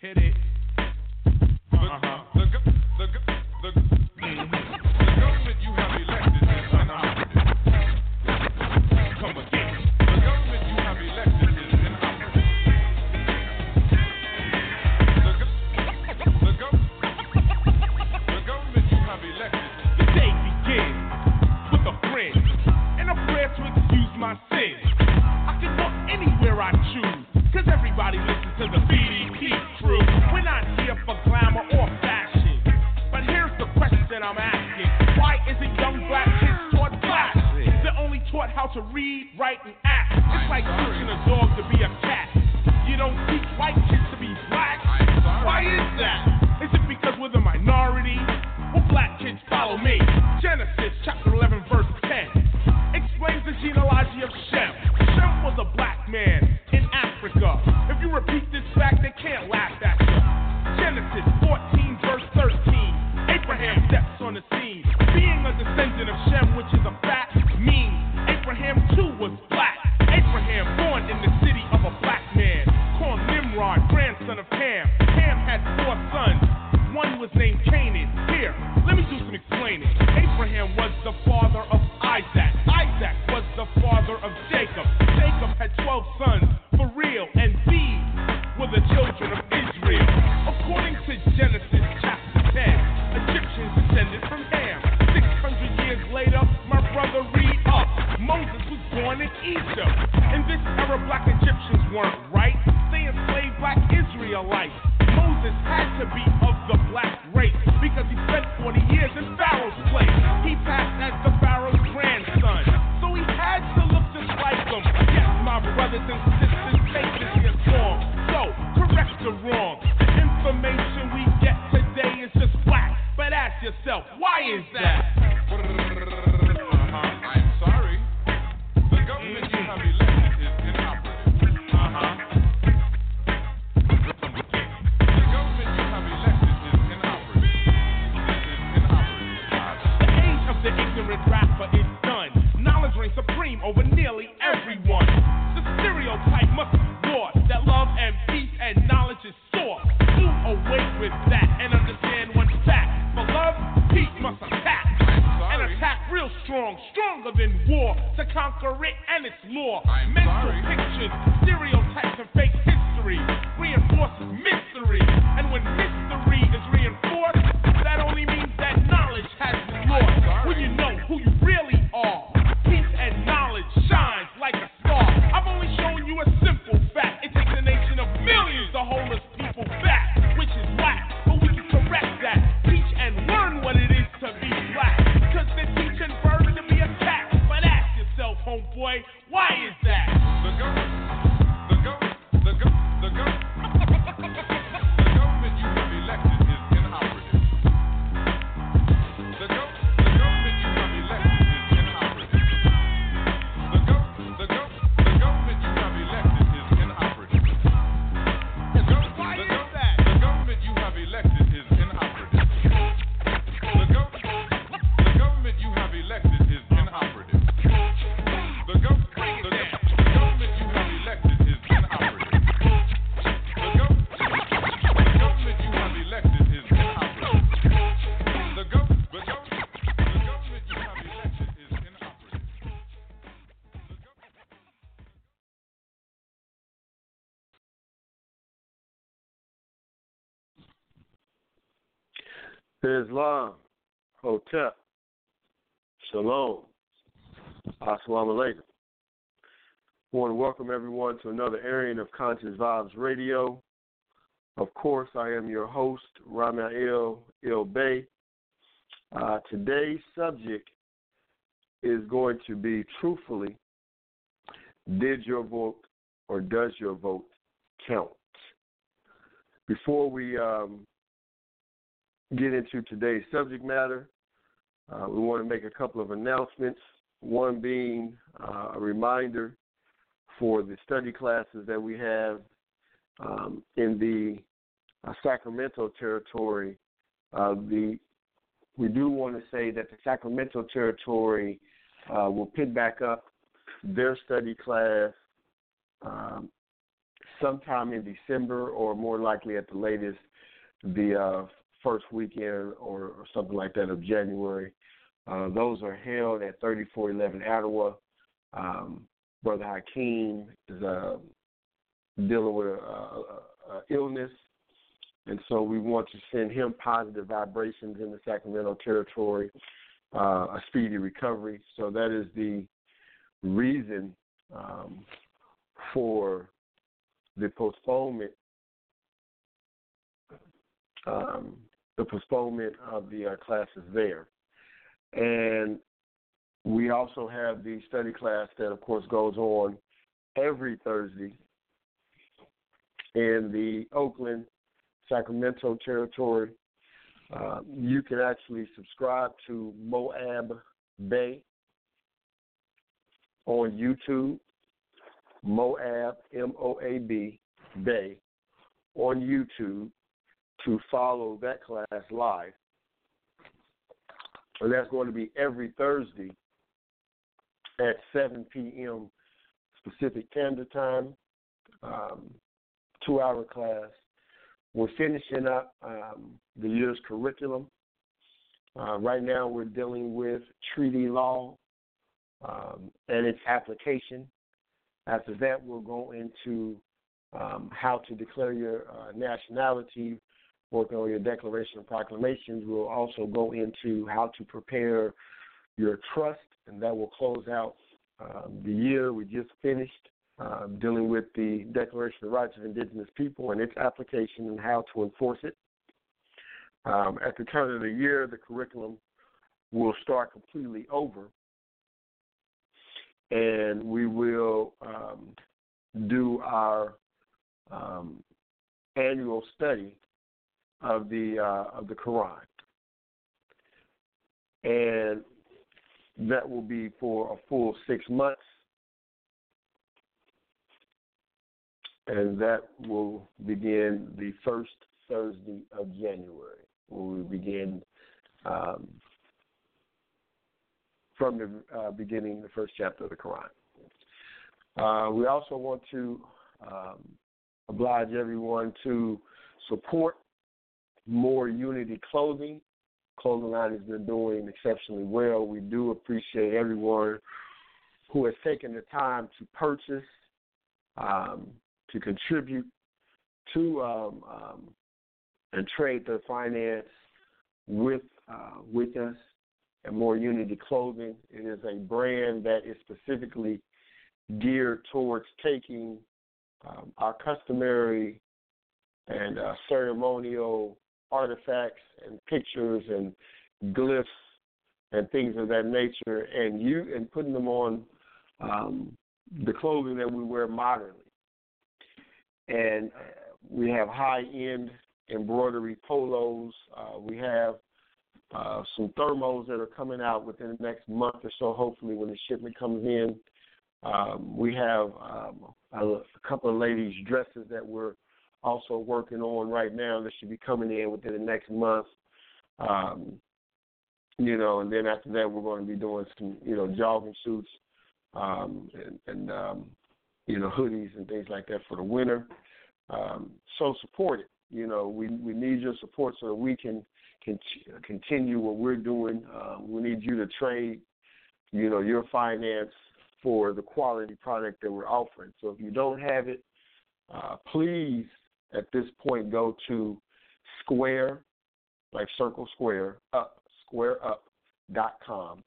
Hit it. Islam, Hotep, Shalom, Assalamu alaikum. I want to welcome everyone to another airing of Konscious Vibes Radio. Of course, I am your host, Rahme'el El Bey. Uh, today's subject is going to be truthfully, did your vote or does your vote count? Before we um, get into today's subject matter. Uh, we want to make a couple of announcements, one being uh, a reminder for the study classes that we have um, in the uh, Sacramento territory. Uh, the we do want to say that the Sacramento territory uh, will pick back up their study class um, sometime in December, or more likely at the latest, the first weekend or, or something like that of January. Uh, those are held at 3411 Ottawa. Um, Brother Hakeem is uh, dealing with a, illness, and so we want to send him positive vibrations in the Sacramento territory, uh, a speedy recovery. So that is the reason um, for the postponement um, the postponement of the uh, classes there. And we also have the study class that, of course, goes on every Thursday in the Oakland, Sacramento territory. Uh, you can actually subscribe to Moab Bay on YouTube. Moab, M O A B, Bay, on YouTube to follow that class live. And that's going to be every Thursday at 7 p.m. Pacific Standard Time, um, two hour class. We're finishing up um, the year's curriculum. Uh, right now, we're dealing with treaty law um, and its application. After that, we'll go into um, how to declare your uh, nationality, working on your declaration and proclamations. We'll also go into how to prepare your trust, and that will close out um, the year we just finished. Um, dealing with the Declaration of Rights of Indigenous People and its application and how to enforce it. Um, at the turn of the year, the curriculum will start completely over, and we will um, do our um, annual study of the uh, of the Quran, and that will be for a full six months, and that will begin the first Thursday of January, when we begin um, from the uh, beginning, the first chapter of the Quran. Uh, we also want to um, oblige everyone to support more Unity Clothing. Clothing line has been doing exceptionally well. We do appreciate everyone who has taken the time to purchase, um, to contribute to um, um, and trade their finance with uh, with us and more Unity Clothing. It is a brand that is specifically geared towards taking um, our customary and uh, ceremonial artifacts and pictures and glyphs and things of that nature, and you and putting them on um, the clothing that we wear modernly. And uh, we have high end embroidery polos. Uh, we have uh, some thermos that are coming out within the next month or so, hopefully, when the shipment comes in. Um, we have um, a, a couple of ladies' dresses that we're also working on right now that should be coming in within the next month. Um, you know, and then after that, we're going to be doing some, you know, jogging suits um, and, and um, you know, hoodies and things like that for the winter. Um, so support it. You know, we we need your support so that we can, can continue what we're doing. Uh, we need you to trade, you know, your finance for the quality product that we're offering. So if you don't have it, uh, please at this point go to square, like circle square, up, squareup.com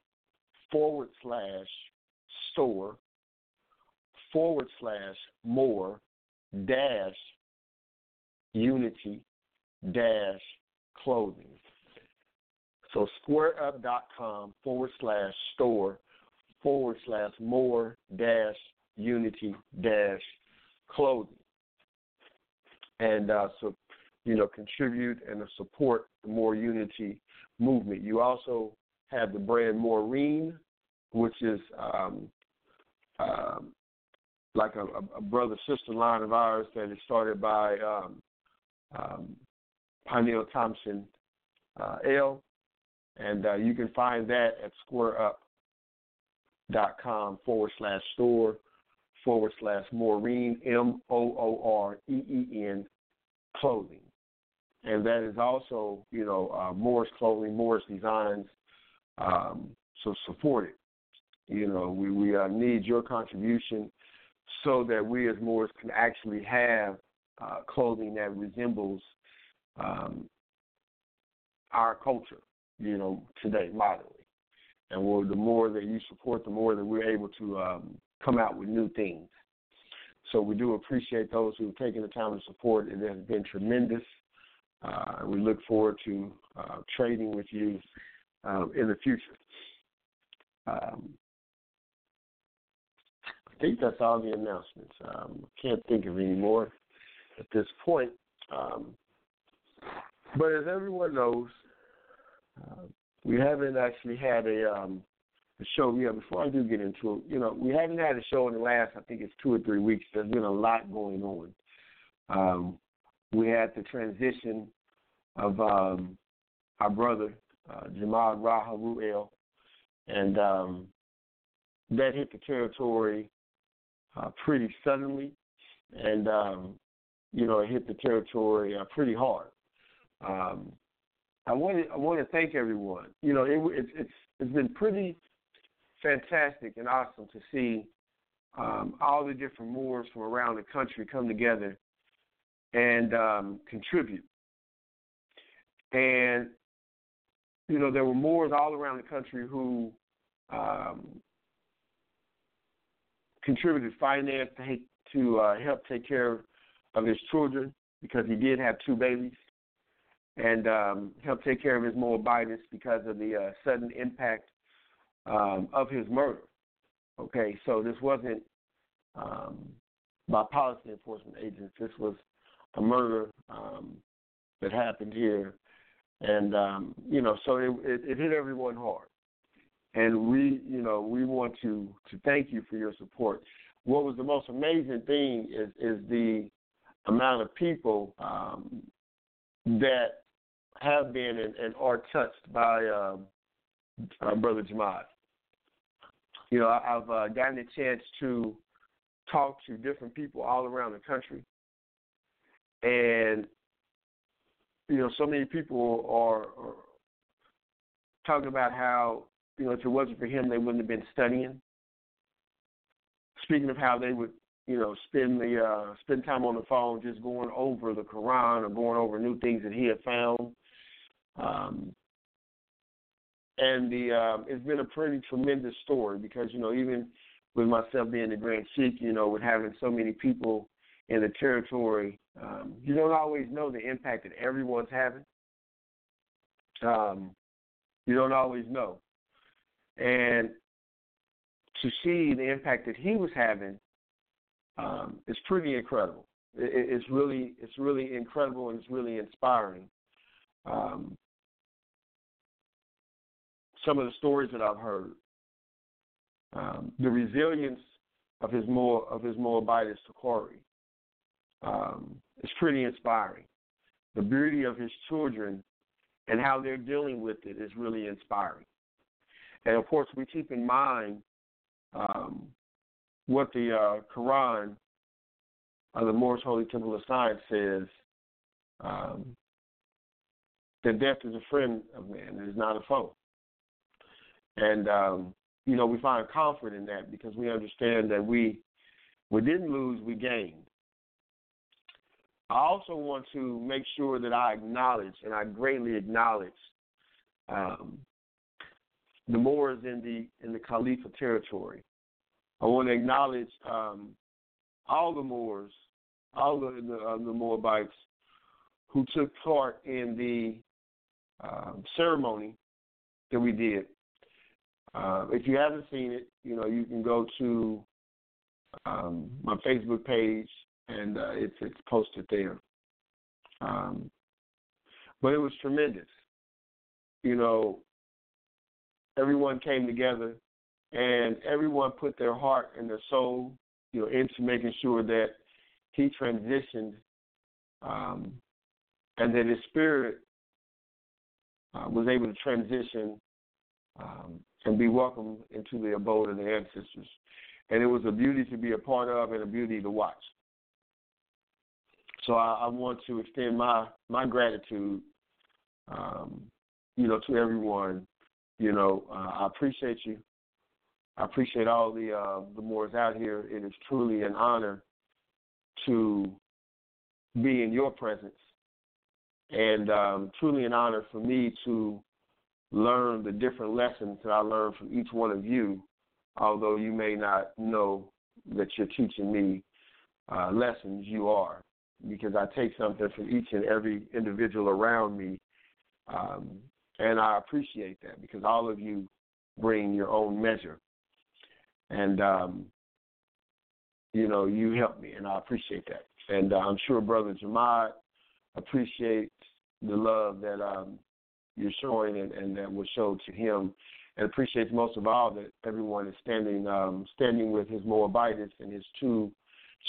forward slash store forward slash more dash unity dash clothing. So squareup.com forward slash store forward slash more dash unity dash clothing and uh, so you know contribute and support the More Unity movement. You also have the brand Mooreen, which is um, um, like a, a brother sister line of ours that is started by um, um, Pineal Thompson uh, L, and uh, you can find that at squareup.com forward slash store forward slash Mooreen, M O O R E E N, clothing. And that is also, you know, uh, Morris Clothing, Morris Designs. Um, so support it. You know, we, we uh, need your contribution so that we as Morris can actually have uh, clothing that resembles um, our culture, you know, today, modernly. And we'll, the more that you support, the more that we're able to um, come out with new things. So we do appreciate those who have taken the time to support. It has been tremendous. Uh, we look forward to uh, trading with you um, in the future. Um, I think that's all the announcements. Um, can't think of any more at this point. Um, but as everyone knows, uh, we haven't actually had a a show. Yeah, before I do get into it, you know, we haven't had a show in the last. I think it's two or three weeks. There's been a lot going on. Um, we had the transition of um, our brother uh, Jamal Raharuel, and um, that hit the territory uh, pretty suddenly, and um, you know it hit the territory uh, pretty hard. Um, I want to I want to thank everyone. You know, it, it, it's it's been pretty fantastic and awesome to see um, all the different Moors from around the country come together and um, contribute. And you know, there were Moors all around the country who um, contributed finance to, to uh, help take care of his children because he did have two babies and um, help take care of his Moabites because of the uh, sudden impact um, of his murder. Okay, so this wasn't um, by policy enforcement agents. This was a murder um, that happened here, and um, you know, so it, it, it hit everyone hard. And we, you know, we want to to thank you for your support. What was the most amazing thing is is the amount of people um, that have been and, and are touched by um, uh, Brother Jamaat. You know, I've uh, gotten a chance to talk to different people all around the country, and you know, so many people are, are talking about how you know if it wasn't for him, they wouldn't have been studying. Speaking of how they would, you know, spend the uh, spend time on the phone just going over the Quran or going over new things that he had found. Um, and the um, it's been a pretty tremendous story because you know even with myself being the Grand Sheik, you know, with having so many people in the territory, um, you don't always know the impact that everyone's having. Um, you don't always know, and to see the impact that he was having um, is pretty incredible. It, it's really it's really incredible and it's really inspiring. Um, some of the stories that I've heard, um, the resilience of his more of his Moabitess Sakari um, is pretty inspiring. The beauty of his children and how they're dealing with it is really inspiring. And of course, we keep in mind um, what the uh, Quran, uh, the Moorish Holy Temple of Science, says um, that death is a friend of man, it is not a foe. And um, you know, we find comfort in that because we understand that we we didn't lose, we gained. I also want to make sure that I acknowledge, and I greatly acknowledge, um, the Moors in the in the Khalifa territory. I want to acknowledge um, all the Moors, all the the, uh, the, Moabites who took part in the um, ceremony that we did uh, if you haven't seen it, you know you can go to um, my Facebook page and uh, it's it's posted there. Um, but it was tremendous. You know, everyone came together and everyone put their heart and their soul, you know, into making sure that he transitioned um, and that his spirit uh, was able to transition um, and be welcomed into the abode of the ancestors. and it was a beauty to be a part of and a beauty to watch. So I, I want to extend my my gratitude, um, you know, to everyone. You know, uh, I appreciate you. I appreciate all the uh, the Moors out here. It is truly an honor to be in your presence, and um, truly an honor for me to learn the different lessons that I learned from each one of you. Although you may not know that you're teaching me uh, lessons, you are because I take something from each and every individual around me, um, and I appreciate that because all of you bring your own measure, and um, you know you help me, and I appreciate that. And uh, I'm sure Brother Jamad appreciates the love that um, you're showing and, and that was showed to him, and appreciates most of all that everyone is standing um, standing with his Moabites and his two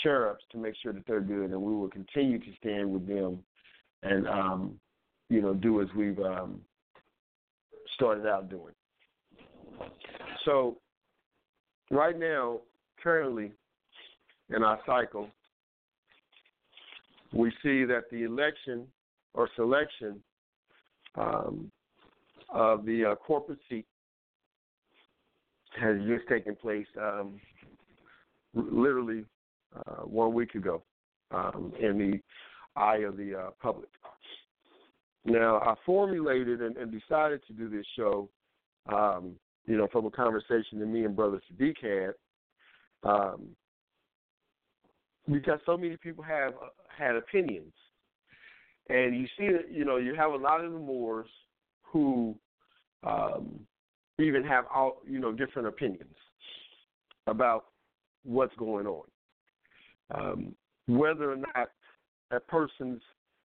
cherubs to make sure that they're good, and we will continue to stand with them and um, you know do as we've um, started out doing. So right now, currently in our cycle, we see that the election or selection um, of the uh, corporate seat has just taken place um, literally uh, one week ago um, in the eye of the uh, public. Now, I formulated and, and, decided to do this show, um, you know, from a conversation that me and Brother Sadiq had, um, because so many people have uh, had opinions, and you see that you know you have a lot of the Moors who um, even have all you know different opinions about what's going on um, whether or not a person's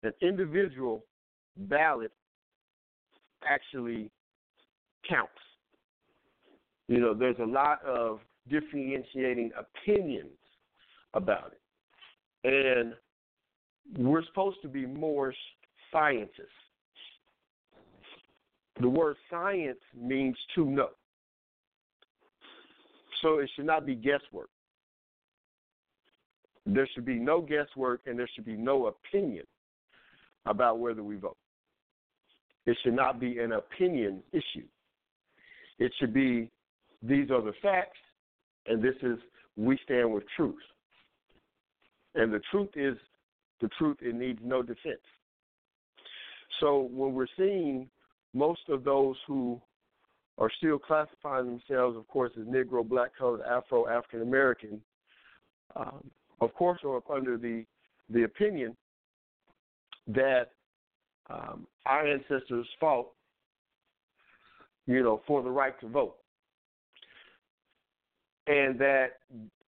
an individual ballot actually counts. You know, there's a lot of differentiating opinions about it. And we're supposed to be more scientists. The word science means to know. So it should not be guesswork. There should be no guesswork and there should be no opinion about whether we vote. It should not be an opinion issue. It should be these are the facts and this is we stand with truth. And the truth is the truth, it needs no defense. So when we're seeing most of those who are still classifying themselves, of course, as Negro, Black, Colored, Afro, African American, um, of course, are under the the opinion that um, our ancestors fought, you know, for the right to vote, and that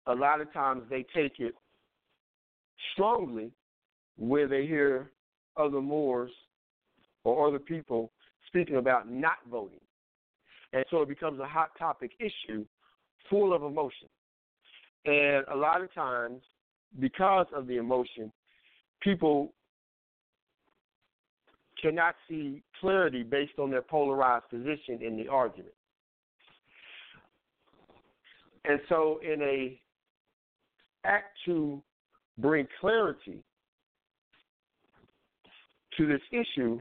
a lot of times they take it strongly where they hear other Moors or other people speaking about not voting. And so it becomes a hot topic issue full of emotion. And a lot of times because of the emotion, people cannot see clarity based on their polarized position in the argument. And so, in a act to bring clarity to this issue,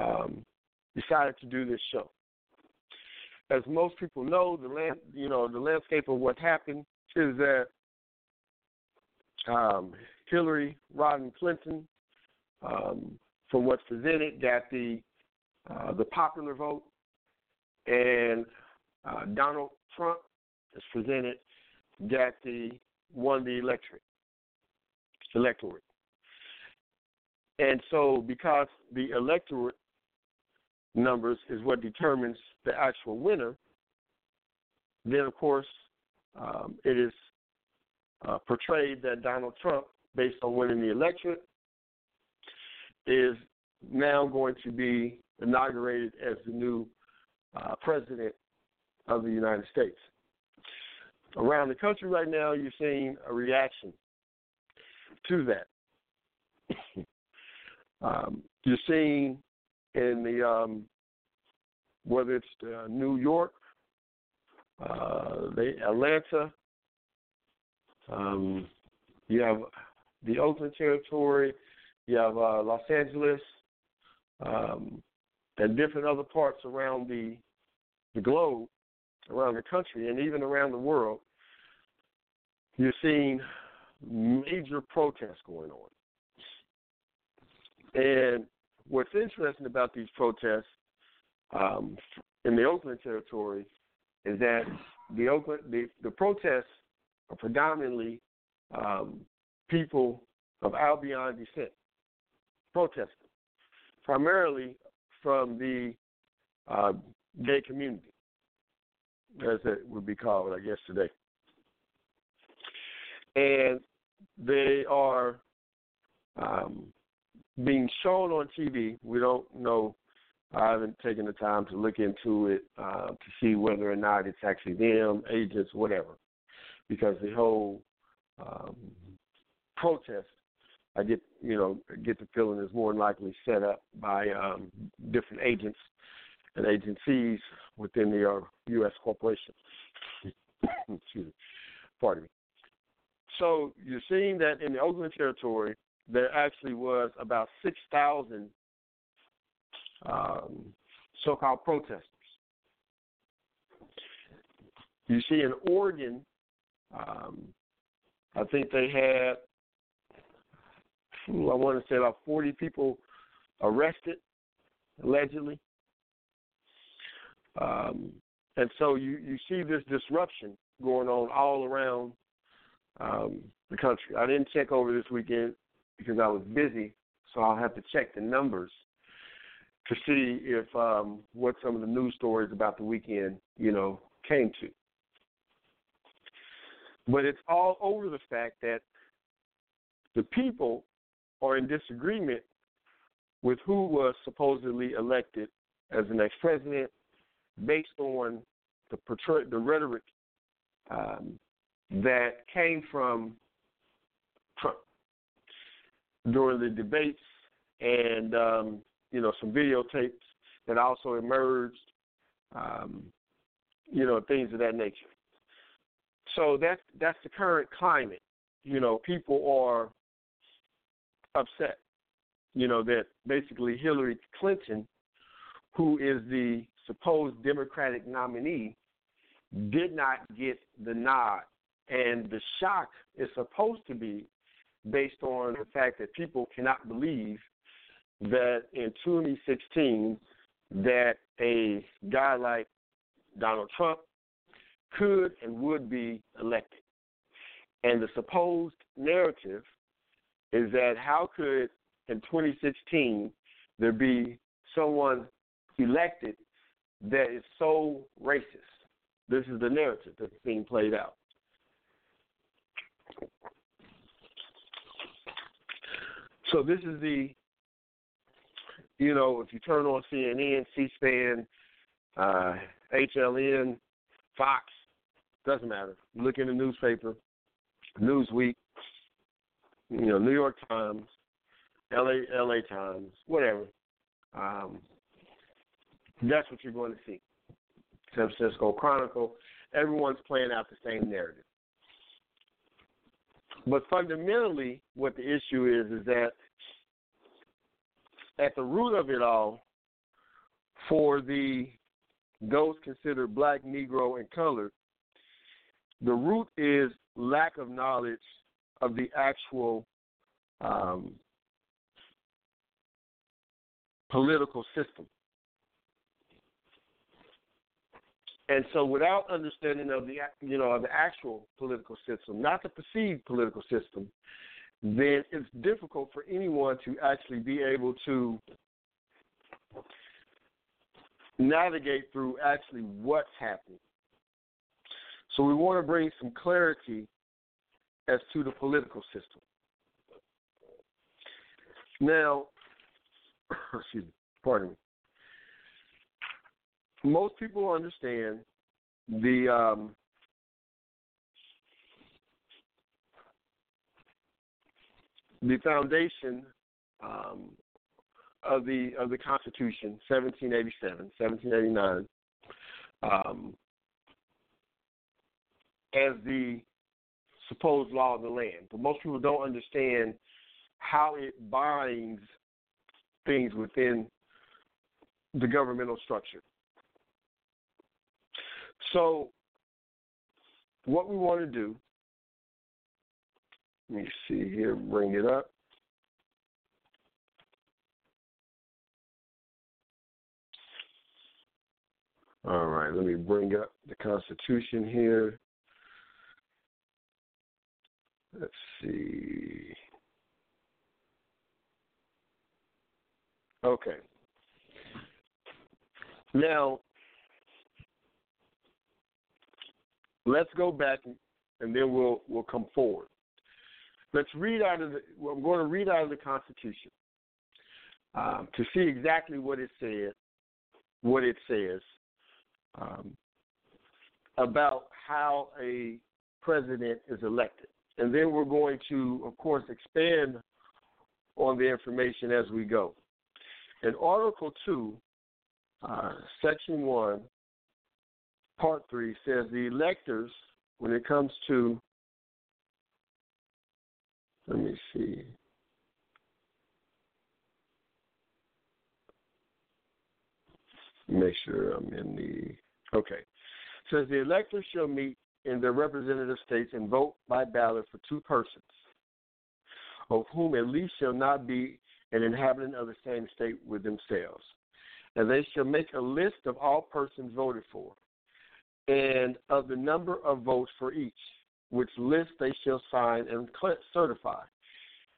um, decided to do this show. As most people know, the land, you know, the landscape of what happened is that um, Hillary Rodham Clinton, um, from what's presented, got the uh, the popular vote, and uh, Donald Trump is presented got the won the electorate electorate. And so, because the electorate numbers is what determines the actual winner, then of course um, it is uh, portrayed that Donald Trump, based on winning the election, is now going to be inaugurated as the new uh, president of the United States. Around the country right now, you're seeing a reaction to that. Um, you're seeing in the um, whether it's uh, New York, uh, the Atlanta, Um, you have the Oakland territory. You have uh, Los Angeles, um, and different other parts around the the globe, around the country, and even around the world. You're seeing major protests going on. And what's interesting about these protests um, in the Oakland territory is that the Oakland the, the protests are predominantly um, people of Albion descent protesting, primarily from the uh, gay community, as it would be called, I guess, today. And they are um, being shown on TV. We don't know. I haven't taken the time to look into it uh, to see whether or not it's actually them, agents, whatever, because the whole um, protest, I get you know get the feeling is more than likely set up by um, different agents and agencies within the uh, U.S. corporation. Excuse me. Pardon me. So you're seeing that in the Oakland territory, there actually was about 6,000 um, so-called protesters. You see, in Oregon, um, I think they had, I want to say about 40 people arrested, allegedly. Um, and so you, you see this disruption going on all around um, the country. I didn't check over this weekend because I was busy, so I'll have to check the numbers to see if um, what some of the news stories about the weekend, you know, came to. But it's all over the fact that the people are in disagreement with who was supposedly elected as the next president based on the portray- the rhetoric um, that came from Trump during the debates and um, you know some videotapes that also emerged, um, you know things of that nature. So that's that's the current climate. You know, people are upset. You know that basically Hillary Clinton, who is the supposed Democratic nominee, did not get the nod and the shock is supposed to be based on the fact that people cannot believe that in 2016 that a guy like Donald Trump could and would be elected. And the supposed narrative is that how could in 2016 there be someone elected that is so racist? This is the narrative that's being played out. So this is the, you know, if you turn on CNN, C-SPAN, uh, HLN, Fox, doesn't matter. Look in the newspaper, Newsweek, you know, New York Times, LA LA Times, whatever. Um, that's what you're going to see. San Francisco Chronicle. Everyone's playing out the same narrative. But fundamentally, what the issue is is that at the root of it all, for the those considered black, Negro, and colored, the root is lack of knowledge of the actual um, political system. And so, without understanding of the you know of the actual political system, not the perceived political system, then it's difficult for anyone to actually be able to navigate through actually what's happening. So we want to bring some clarity as to the political system. Now, excuse me, pardon me most people understand the um, the foundation um, of the of the Constitution, 1787, 1789, um, as the supposed law of the land. But most people don't understand how it binds things within the governmental structure. So, what we want to do, let me see here, bring it up. All right, let me bring up the Constitution here. Let's see. Okay. Now, let's go back and then we'll we'll come forward. Let's read out of the. Well, I'm going to read out of the Constitution um, to see exactly what it said, what it says um, about how a president is elected, and then we're going to, of course, expand on the information as we go. In Article Two, uh, Section 1, Part 3 says the electors, when it comes to, let me see. Make sure I'm in the, okay. says the electors shall meet in their representative states and vote by ballot for two persons, of whom at least shall not be an inhabitant of the same state with themselves and they shall make a list of all persons voted for, and of the number of votes for each, which list they shall sign and certify,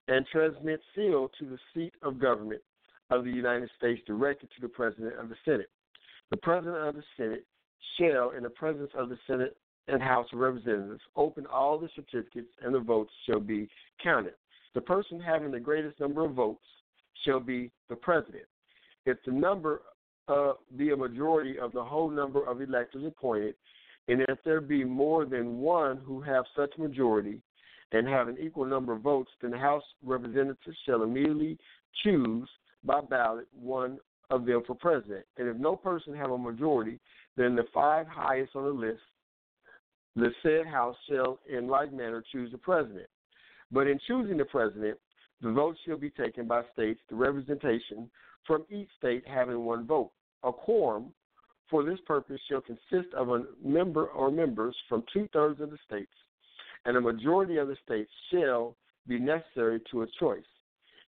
and transmit sealed to the seat of government of the United States directed to the President of the Senate. The President of the Senate shall, in the presence of the Senate and House of Representatives, open all the certificates and the votes shall be counted. The person having the greatest number of votes shall be the President if the number uh, be a majority of the whole number of electors appointed, and if there be more than one who have such majority and have an equal number of votes, then the House representatives shall immediately choose by ballot one of them for president. And if no person have a majority, then the five highest on the list, the said House shall in like manner choose the president. But in choosing the president, the vote shall be taken by states, the representation from each state having one vote. A quorum for this purpose shall consist of a member or members from two thirds of the states, and a majority of the states shall be necessary to a choice.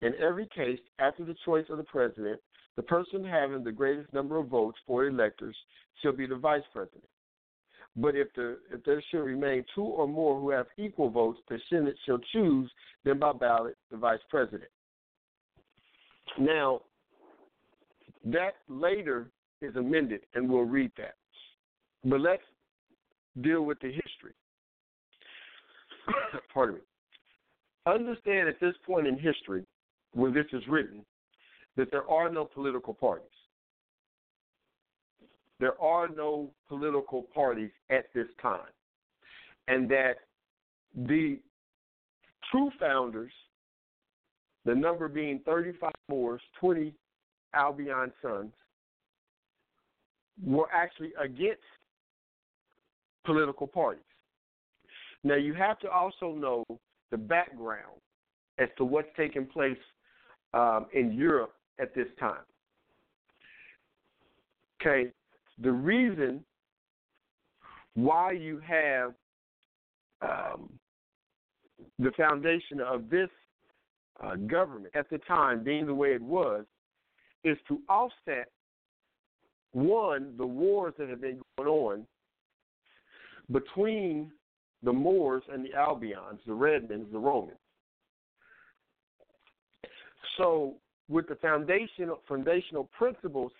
In every case, after the choice of the president, the person having the greatest number of votes for electors shall be the vice president. But if the if there should remain two or more who have equal votes, the Senate shall choose them by ballot the vice president. Now, that later is amended, and we'll read that. But let's deal with the history. Pardon me. Understand at this point in history, when this is written, that there are no political parties. There are no political parties at this time. And that the true founders, the number being 35 Moors, 20 Albion sons were actually against political parties. Now, you have to also know the background as to what's taking place um, in Europe at this time. Okay, the reason why you have um, the foundation of this uh, government at the time being the way it was is to offset one the wars that have been going on between the Moors and the Albions, the Redmans, the Romans. So, with the foundational foundational principles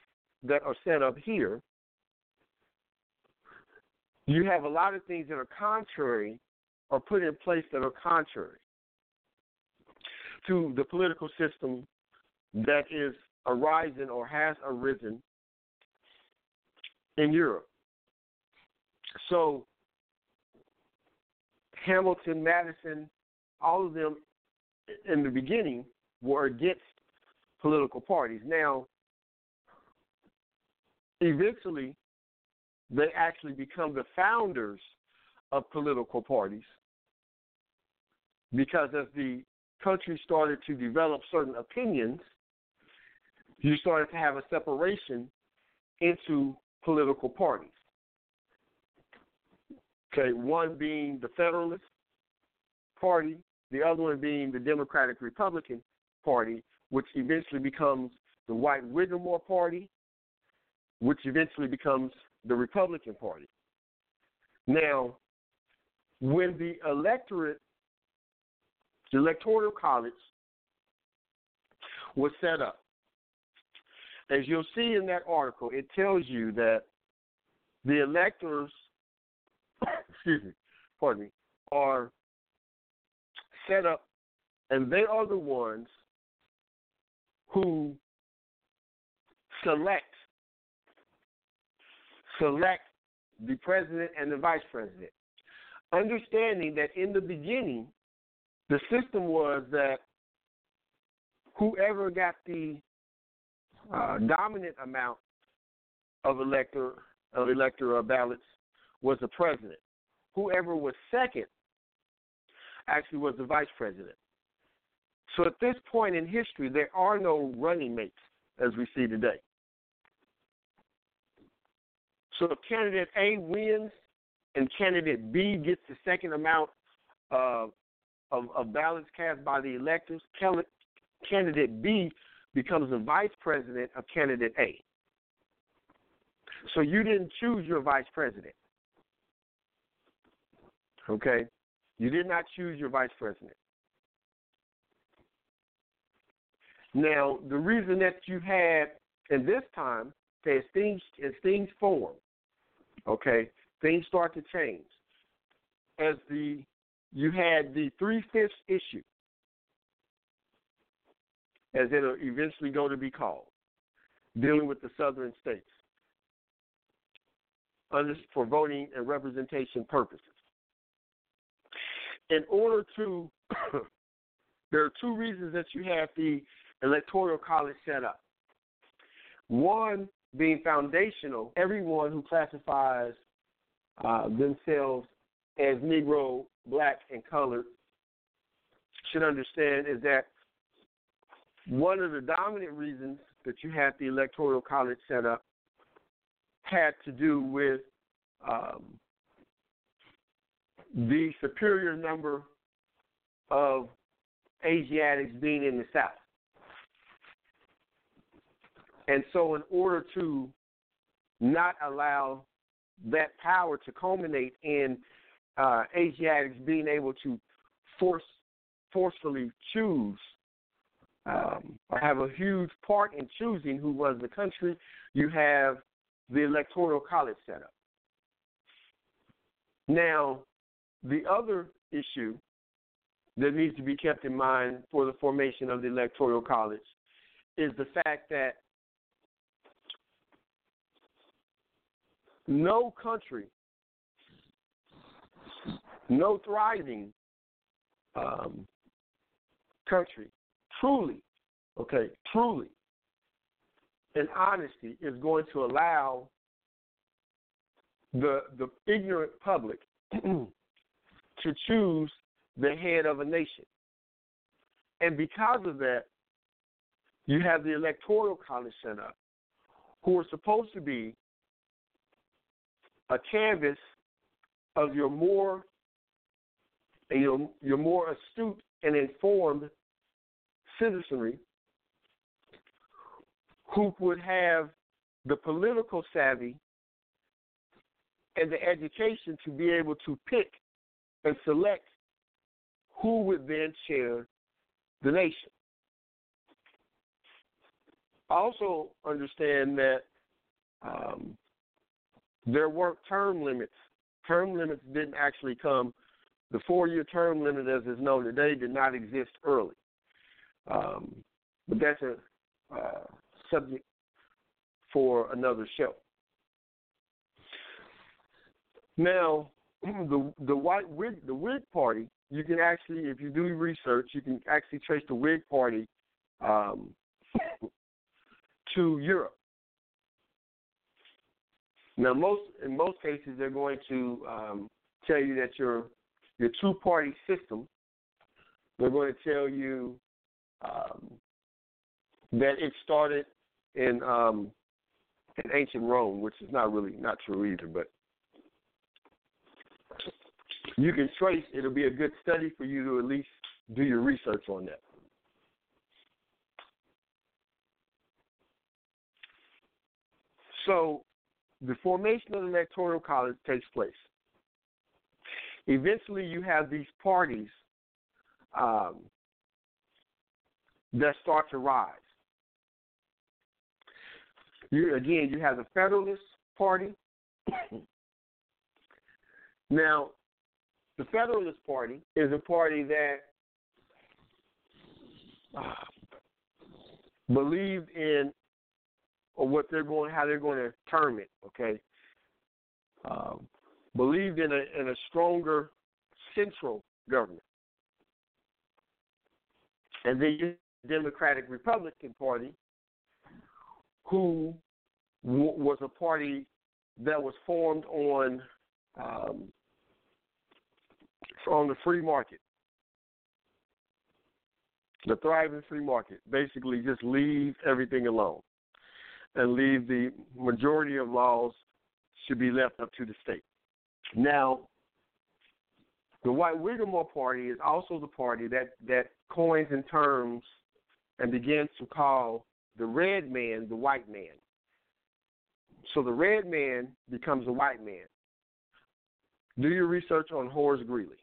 that are set up here, you have a lot of things that are contrary or put in place that are contrary to the political system that is arising or has arisen in Europe. So Hamilton, Madison, all of them in the beginning were against political parties. Now, eventually, they actually become the founders of political parties because as the country started to develop certain opinions, you started to have a separation into political parties. Okay, one being the Federalist Party, the other one being the Democratic Republican Party, which eventually becomes the White Whittemore Party, which eventually becomes the Republican Party. Now, when the electorate, the electoral college was set up, as you'll see in that article, it tells you that the electors, excuse me, pardon me, are set up, and they are the ones who select select the president and the vice president. Understanding that in the beginning, the system was that whoever got the uh, dominant amount of elector of electoral ballots was the president. Whoever was second actually was the vice president. So at this point in history, there are no running mates as we see today. So if candidate A wins and candidate B gets the second amount uh, of, of ballots cast by the electors, candidate B becomes the vice president of candidate A. So you didn't choose your vice president. Okay? You did not choose your vice president. Now, the reason that you had, in this time, as things as things form, okay, things start to change. As the you had the three fifths issue, as it'll eventually go to be called, dealing with the southern states for voting and representation purposes. In order to, there are two reasons that you have the electoral college set up. One being foundational, everyone who classifies uh, themselves as Negro, Black, and colored should understand is that one of the dominant reasons that you had the electoral college set up had to do with um, the superior number of Asiatics being in the South. And so, in order to not allow that power to culminate in uh, Asiatics being able to force forcefully choose um, have a huge part in choosing who runs the country, you have the electoral college set up. Now, the other issue that needs to be kept in mind for the formation of the electoral college is the fact that no country, no thriving um, country, truly, okay, truly, and honesty, is going to allow the the ignorant public to choose the head of a nation. And because of that, you have the electoral college set up, who are supposed to be a canvas of your more your, your more astute and informed citizenry who would have the political savvy and the education to be able to pick and select who would then chair the nation. Also, understand that um, there weren't term limits. Term limits didn't actually come. The four-year term limit, as is known today, did not exist early. Um, but that's a uh, subject for another show. Now, the the white the Whig Party, you can actually, if you do research, you can actually trace the Whig Party um, to Europe. Now, most in most cases, they're going to um, tell you that your your two party system They're going to tell you um, that it started in um, in ancient Rome, which is not really not true either, but you can trace. It'll be a good study for you to at least do your research on that. So, the formation of the electoral college takes place. Eventually, you have these parties um, that start to rise. You, again, you have the Federalist Party. now, the Federalist Party is a party that uh, believed in or what they're going, how they're going to term it. Okay, um, believed in a in a stronger central government, and then you Democratic Republican Party, who w- was a party that was formed on um, on the free market, the thriving free market. Basically, just leave everything alone and leave the majority of laws should be left up to the state. Now, the White Whiggamore Party is also the party that, that coins and terms and begins to call the red man the white man. So the red man becomes a white man. Do your research on Horace Greeley.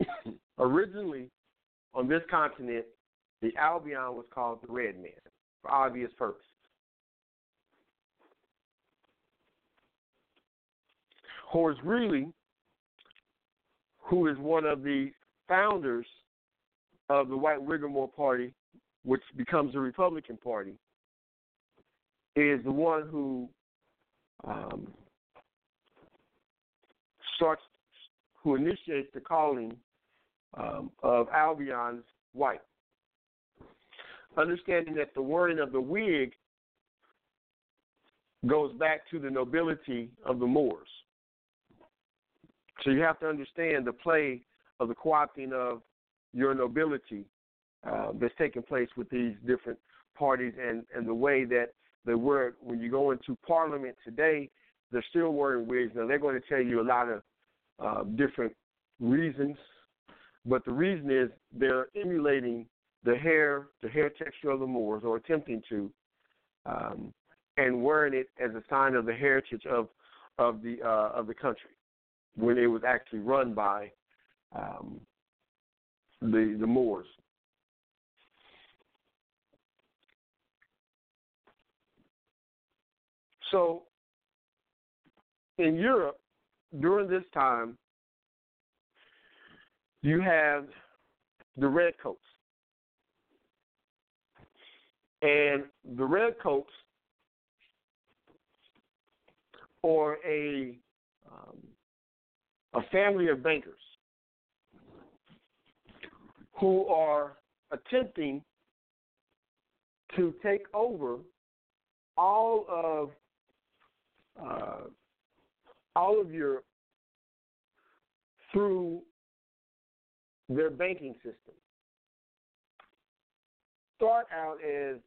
Originally, on this continent, the Albion was called the Red Man for obvious purposes. Horace Greeley, who is one of the founders of the White Whiggamore Party, which becomes the Republican Party, is the one who um, starts, who initiates the calling um, of Albion's white. Understanding that the wording of the Whig goes back to the nobility of the Moors. So you have to understand the play of the co-opting of your nobility uh, that's taking place with these different parties and, and the way that they work. When you go into Parliament today, they're still wearing wigs. Now, they're going to tell you a lot of uh, different reasons, but the reason is they're emulating the hair, the hair texture of the Moors, or attempting to, um, and wearing it as a sign of the heritage of of the uh, of the country when it was actually run by um, the the Moors. So in Europe during this time, you have the redcoats. And the redcoats are a um, a family of bankers who are attempting to take over all of uh, all of Europe through their banking system. Start out as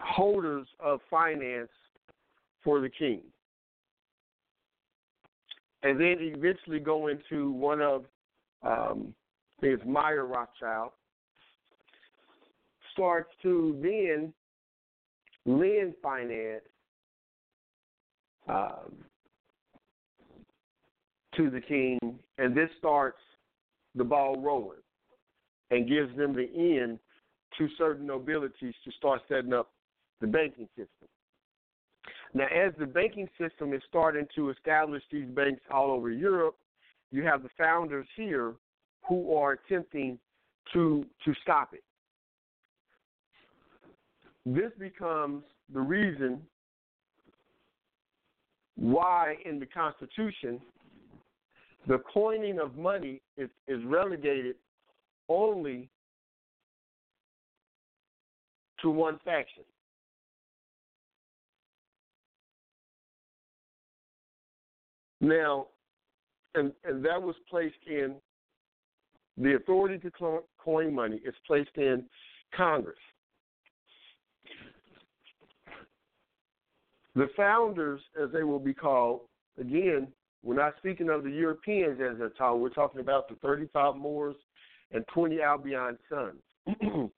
holders of finance for the king. And then eventually go into one of um, his Mayer Rothschild, starts to then lend finance um, to the king, and this starts the ball rolling and gives them the end to certain nobilities to start setting up the banking system. Now, as the banking system is starting to establish these banks all over Europe, you have the founders here who are attempting to to stop it. This becomes the reason why in the Constitution the coining of money is, is relegated only to one faction. Now, and and that was placed in the authority to coin money is placed in Congress. The founders, as they will be called, again, we're not speaking of the Europeans as they're taught. We're talking about the 35 Moors and 20 Albion sons.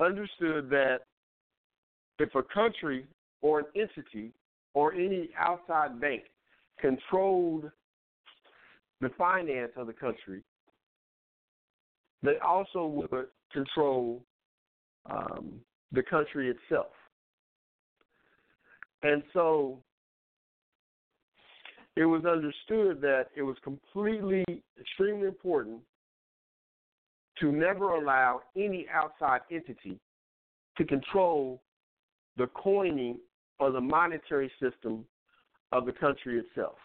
Understood that if a country or an entity or any outside bank controlled the finance of the country, they also would control um, the country itself. And so it was understood that it was completely, extremely important to never allow any outside entity to control the coining or the monetary system of the country itself.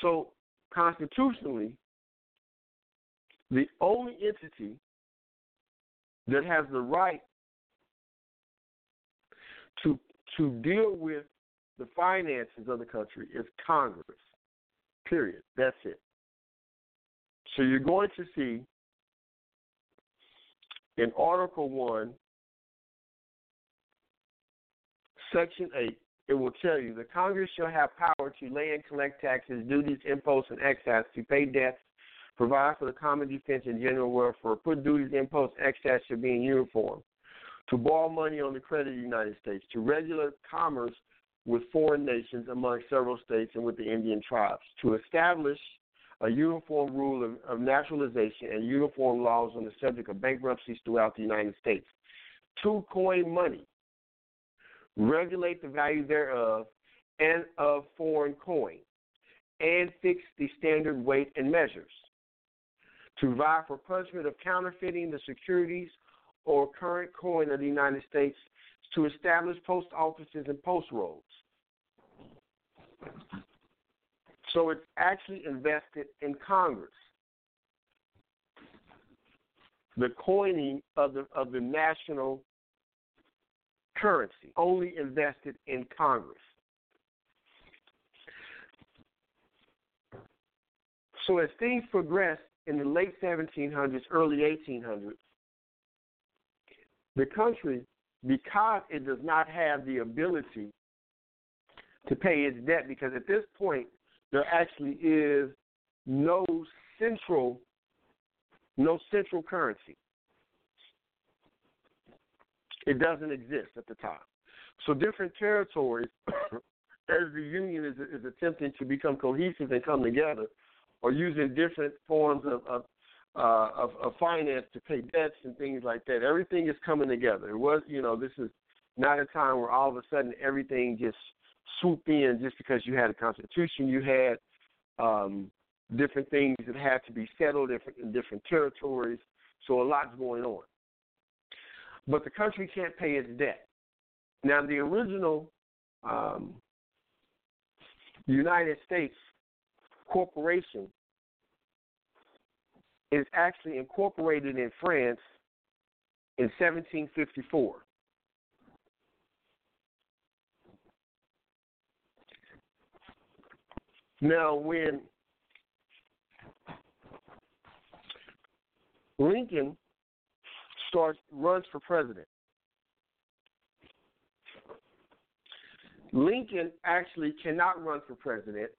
So, constitutionally, the only entity that has the right to to deal with the finances of the country is Congress. Period. That's it. So you're going to see in Article 1, Section 8, it will tell you the Congress shall have power to lay and collect taxes, duties, imposts, and excise, to pay debts, provide for the common defense and general welfare, put duties, imposts, excise should be in uniform, to borrow money on the credit of the United States, to regulate commerce with foreign nations among several states and with the Indian tribes, to establish a uniform rule of, of naturalization and uniform laws on the subject of bankruptcies throughout the United States, to coin money, regulate the value thereof and of foreign coin, and fix the standard weight and measures, to provide for punishment of counterfeiting the securities or current coin of the United States, to establish post offices and post roads. so it's actually invested in Congress. The coining of the of the national currency only invested in Congress. So as things progressed in the late 1700s, early 1800s, the country, because it does not have the ability to pay its debt, because at this point there actually is no central no central currency. It doesn't exist at the time. So different territories, as the union is, is attempting to become cohesive and come together, are using different forms of of, uh, of of finance to pay debts and things like that. Everything is coming together. It was, you know, this is not a time where all of a sudden everything just swooped in just because you had a constitution, you had um, different things that had to be settled in different territories. So a lot's going on. But the country can't pay its debt. Now, the original um, United States corporation is actually incorporated in France in 1754. Now, when Lincoln starts runs for president, Lincoln actually cannot run for president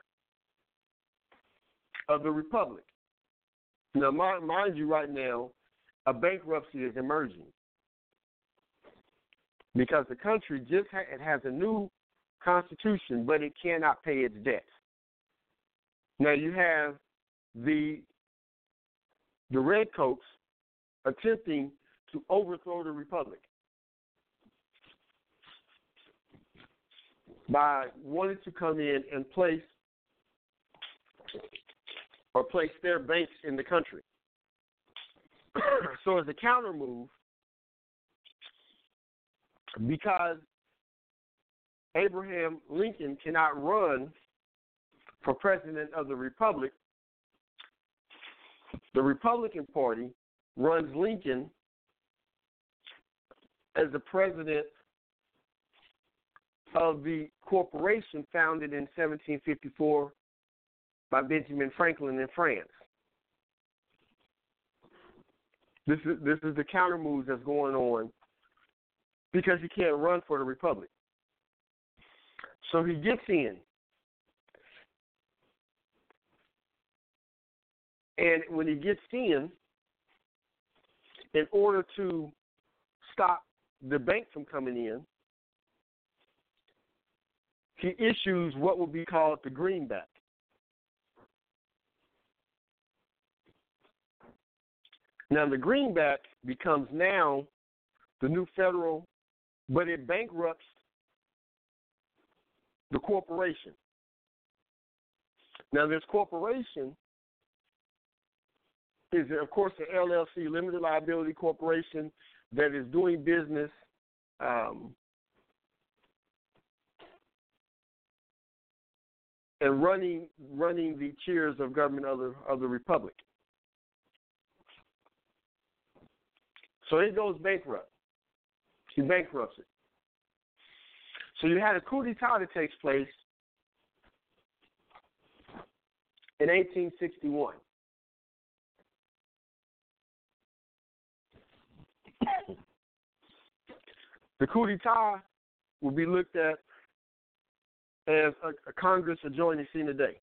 of the republic. Now, mind, you, right now, a bankruptcy is emerging because the country just ha- it has a new constitution, but it cannot pay its debts. Now you have the the redcoats attempting to overthrow the republic by wanting to come in and place or place their banks in the country. so as a counter move, because Abraham Lincoln cannot run for president of the republic, the Republican Party runs Lincoln as the president of the corporation founded in 1754 by Benjamin Franklin in France. This is this is the counter move that's going on because he can't run for the republic. So he gets in. And when he gets in, in order to stop the bank from coming in, he issues what would be called the greenback. Now, the greenback becomes now the new federal, but it bankrupts the corporation. Now, this corporation is, of course, an LLC, limited liability corporation, that is doing business um, and running running the chairs of government of the of the republic. So it goes bankrupt. He bankrupts it. So you had a coup d'etat that takes place in 1861. The coup d'etat will be looked at as a, a Congress adjoining sine die.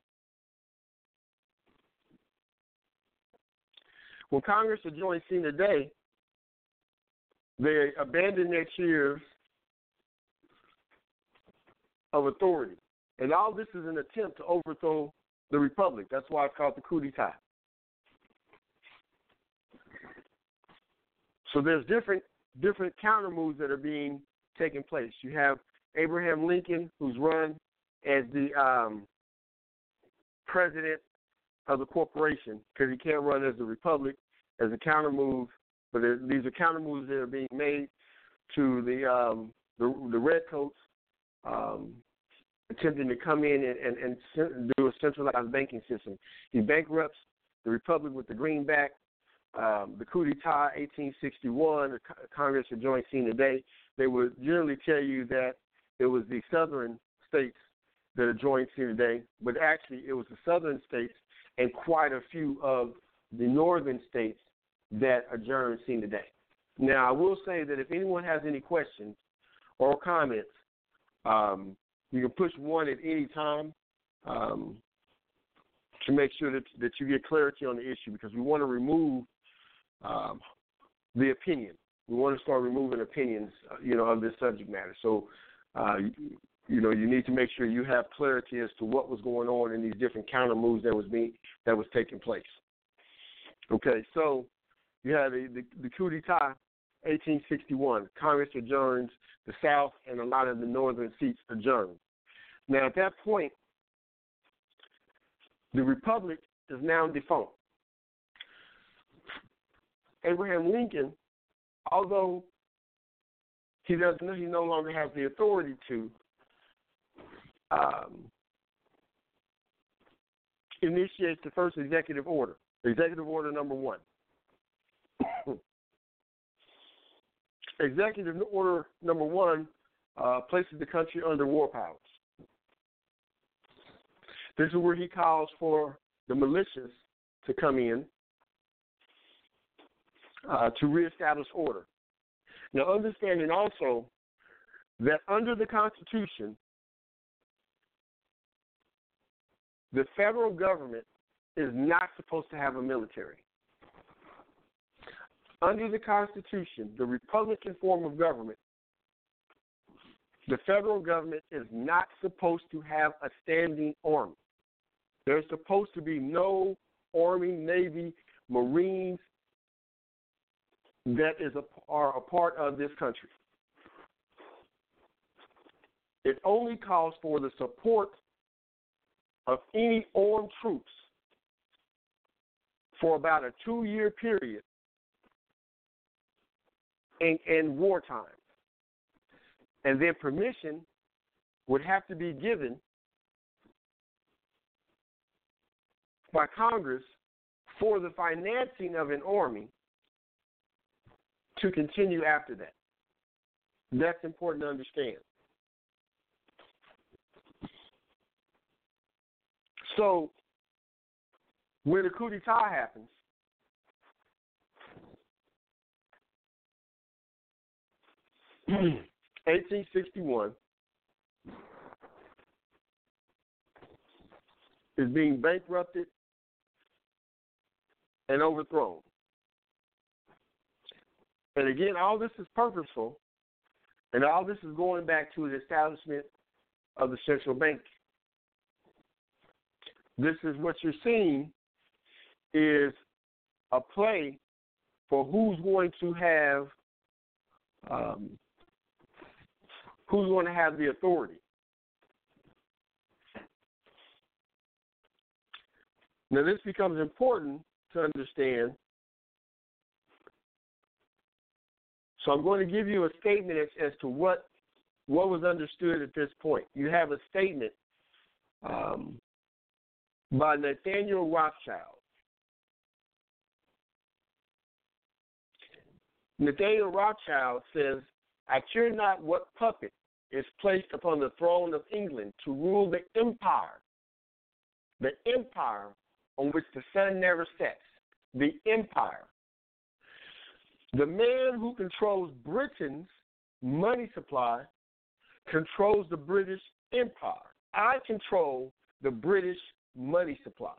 When Congress adjoins sine die, they abandon their chairs of authority. And all this is an attempt to overthrow the republic. That's why it's called the coup d'etat. So there's different different counter moves that are being taken place. You have Abraham Lincoln, who's run as the um, president of the corporation because he can't run as a republic as a counter move but these are counter moves that are being made to the um, the, the redcoats um, attempting to come in and, and, and do a centralized banking system. He bankrupts the republic with the greenback. Um, the coup d'etat, 1861, the Congress adjoined sine die. They would generally tell you that it was the southern states that adjoined sine die, but actually it was the southern states and quite a few of the northern states that adjourned sine die. Now, I will say that if anyone has any questions or comments, um, you can push one at any time um, to make sure that that you get clarity on the issue because we want to remove um, the opinion. We want to start removing opinions, uh, you know, of this subject matter. So, uh, you, know, you need to make sure you have clarity as to what was going on in these different counter moves that was being that was taking place. Okay, so you had the, the, the coup d'etat, 1861. Congress adjourns, the South and a lot of the northern seats adjourn. Now, at that point, the republic is now defunct. Abraham Lincoln, although he doesn't, he no longer has the authority to um, initiate the first executive order, executive order number one. Executive Order Number One uh, places the country under war powers. This is where he calls for the militias to come in uh, to reestablish order. Now, understanding also that under the Constitution, the federal government is not supposed to have a military. Under the Constitution, the Republican form of government, the federal government is not supposed to have a standing army. There's supposed to be no Army, Navy, Marines that is a, are a part of this country. It only calls for the support of any armed troops for about a two year period in, in wartime. And then permission would have to be given by Congress for the financing of an army to continue after that. That's important to understand. So, when the coup d'etat happens, eighteen sixty one is being bankrupted and overthrown. And again, all this is purposeful, and all this is going back to the establishment of the central bank. This is what you're seeing is a play for who's going to have um, who's going to have the authority. Now, this becomes important to understand. So, I'm going to give you a statement as, as to what what was understood at this point. You have a statement um, by Nathaniel Rothschild. Nathaniel Rothschild says, I care not what puppet is placed upon the throne of England to rule the empire, the empire on which the sun never sets, the empire. The man who controls Britain's money supply controls the British empire. I control the British money supply.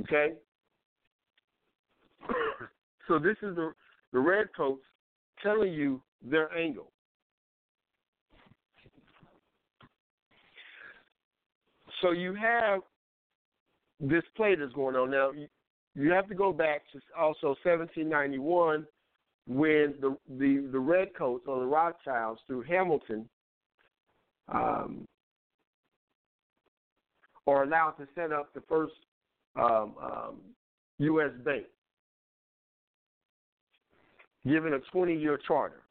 Okay? so this is the the redcoats telling you their angle. So you have this play that's going on now. You, have to go back to also 1791 when the the the redcoats or the Rothschilds through Hamilton um, are allowed to set up the first um, um, U.S. bank, given a 20-year charter.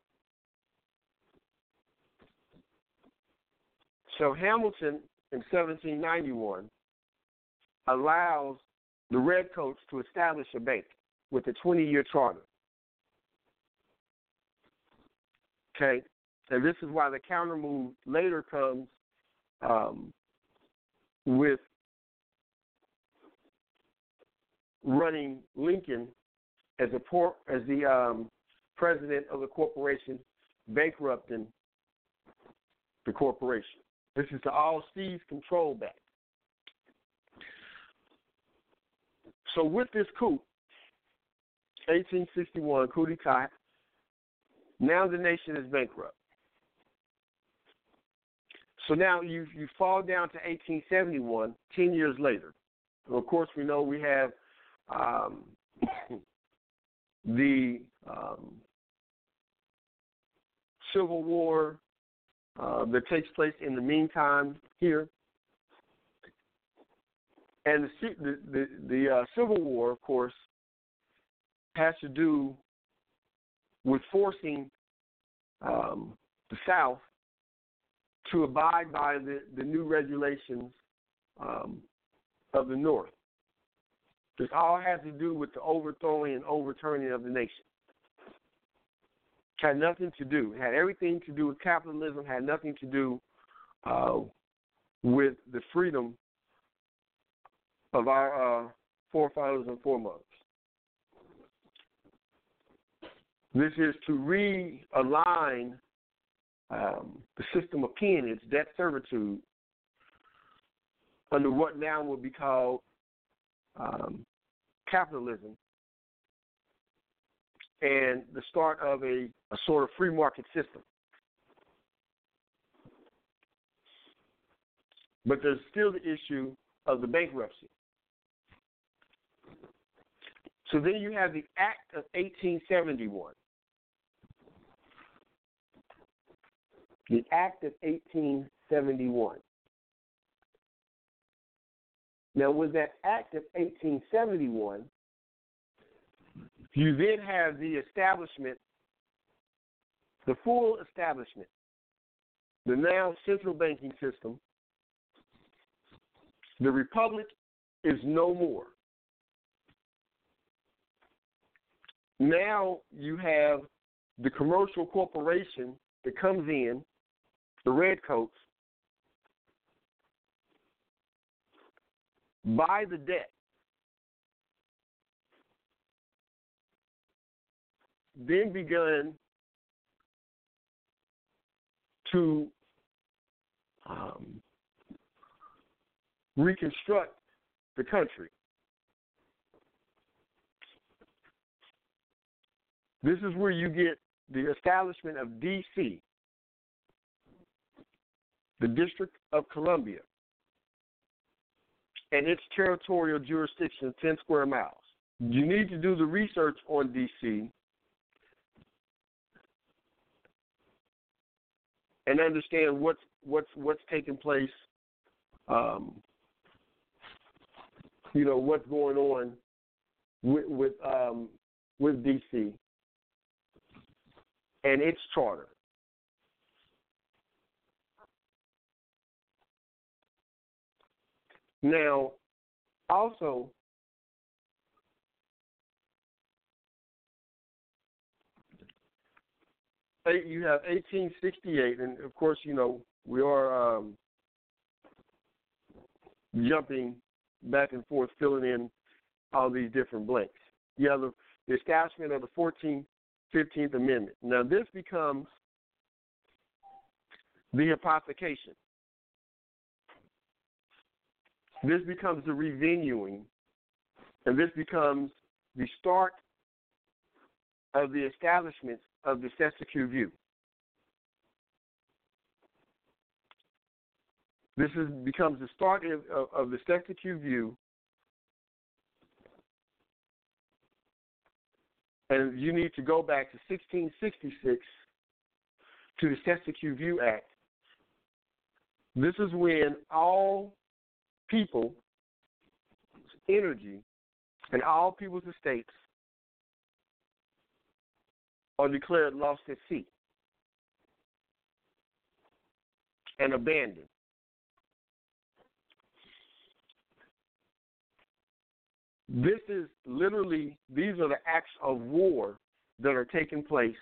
So Hamilton in 1791 allows the Redcoats to establish a bank with a 20-year charter. Okay, and this is why the counter move later comes um, with running Lincoln as a por- as the um, president of the corporation, bankrupting the corporation. This is the all Steve's control back. So with this coup, 1861 coup d'etat, now the nation is bankrupt. So now you you fall down to 1871, 10 years later. And of course, we know we have um, the um, Civil War uh, that takes place in the meantime here. And the the the, the uh, Civil War, of course, has to do with forcing um, the South to abide by the, the new regulations um, of the North. This all has to do with the overthrowing and overturning of the nation. Had nothing to do. Had everything to do with capitalism. Had nothing to do uh, with the freedom of our uh, forefathers and foremothers. This is to realign um, the system of peonage, debt servitude, under what now will be called um, capitalism and the start of a, a sort of free market system. But there's still the issue of the bankruptcy. So then you have the Act of 1871. The Act of 1871. Now, with that Act of 1871, you then have the establishment, the full establishment, the now central banking system. The republic is no more. now you have the commercial corporation that comes in, the redcoats, buy the debt. Then begun to um, reconstruct the country. This is where you get the establishment of D.C., the District of Columbia, and its territorial jurisdiction, 10 square miles. You need to do the research on D.C. and understand what's what's what's taking place. Um, you know what's going on with with um, with DC and its charter. Now, also, you have 1868, and of course, you know we are um, jumping back and forth, filling in all these different blanks. You have the, the establishment of the 14th, 15th Amendment. Now, this becomes the hypothecation. This becomes the revenuing, and this becomes the start of the establishment of the Cestui Que Vie. This is, becomes the start of, of, of the Cestui Que Vie, and you need to go back to 1666 to the Cestui Que Vie Act. This is when all people energy and all people's estates are declared lost at sea and abandoned. This is literally, these are the acts of war that are taking place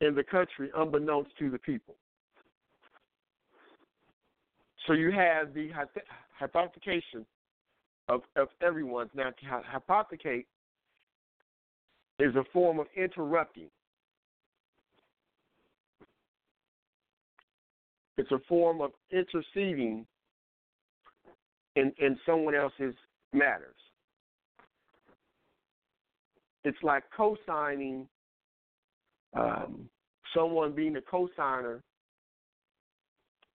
in the country unbeknownst to the people. So you have the hypothecation of, of everyone's. Now, to hypothecate is a form of interrupting. It's a form of interceding in, in someone else's matters. It's like co signing, um, someone being a co signer,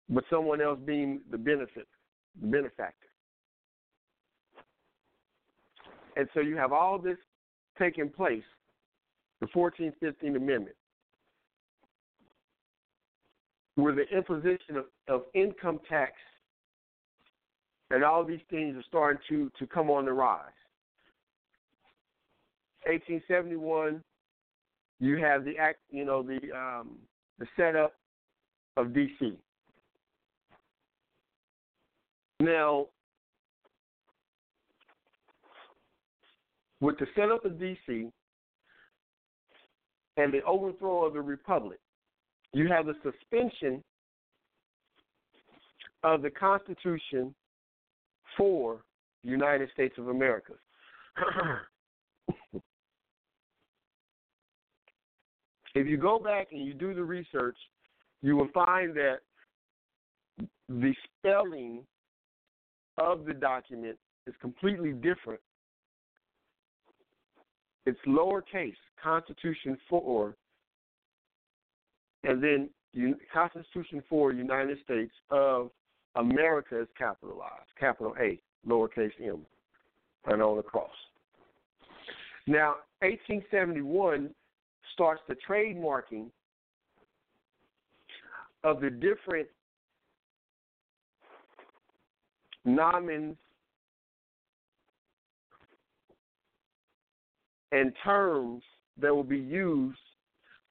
but someone else being the benefit, the benefactor. And so you have all this taking place, the 14th, 15th Amendment, where the imposition of, of income tax and all these things are starting to, to come on the rise. 1871, you have the act, you know, the um, the setup of DC. Now, with the setup of DC and the overthrow of the republic, you have the suspension of the Constitution for the United States of America. if you go back and you do the research, you will find that the spelling of the document is completely different. It's lowercase, Constitution 4, and then Constitution 4, United States of America is capitalized, capital A, lowercase m, and on the cross. Now, 1871 starts the trademarking of the different nomens and terms that will be used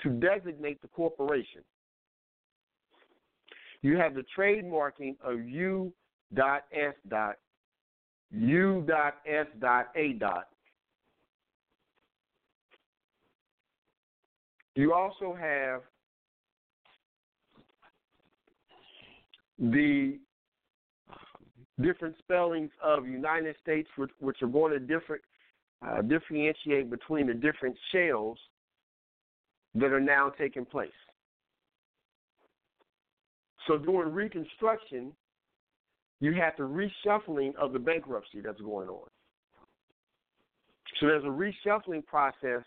to designate the corporation. You have the trademarking of U.S. U.S.A. You also have the different spellings of United States, which, which are going to different uh, differentiate between the different shells that are now taking place. So during Reconstruction, you have the reshuffling of the bankruptcy that's going on. So there's a reshuffling process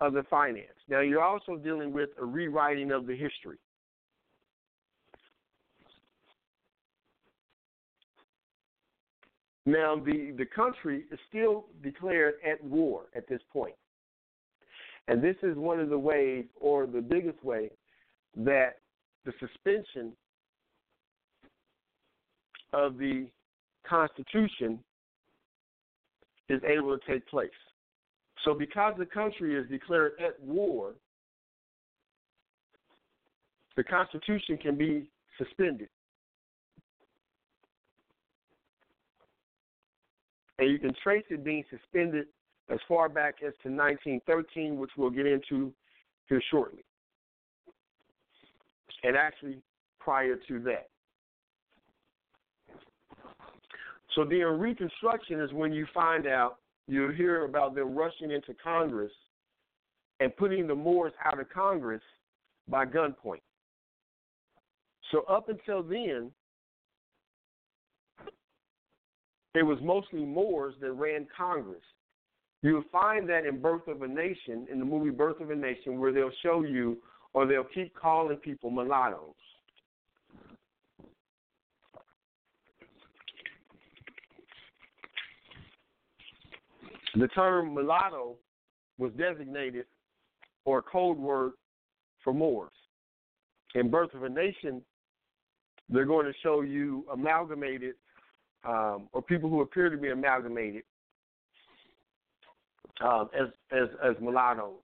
of the finance. Now you're also dealing with a rewriting of the history. Now the, the country is still declared at war at this point. And this is one of the ways, or the biggest way, that the suspension of the Constitution is able to take place. So, because the country is declared at war, the Constitution can be suspended. And you can trace it being suspended as far back as to 1913, which we'll get into here shortly. And actually, prior to that. So during Reconstruction is when you find out, you hear about them rushing into Congress and putting the Moors out of Congress by gunpoint. So up until then, it was mostly Moors that ran Congress. You'll find that in Birth of a Nation, in the movie Birth of a Nation, where they'll show you or they'll keep calling people mulattoes. The term mulatto was designated or a code word for Moors. In Birth of a Nation, they're going to show you amalgamated um, or people who appear to be amalgamated um, as, as as mulattoes.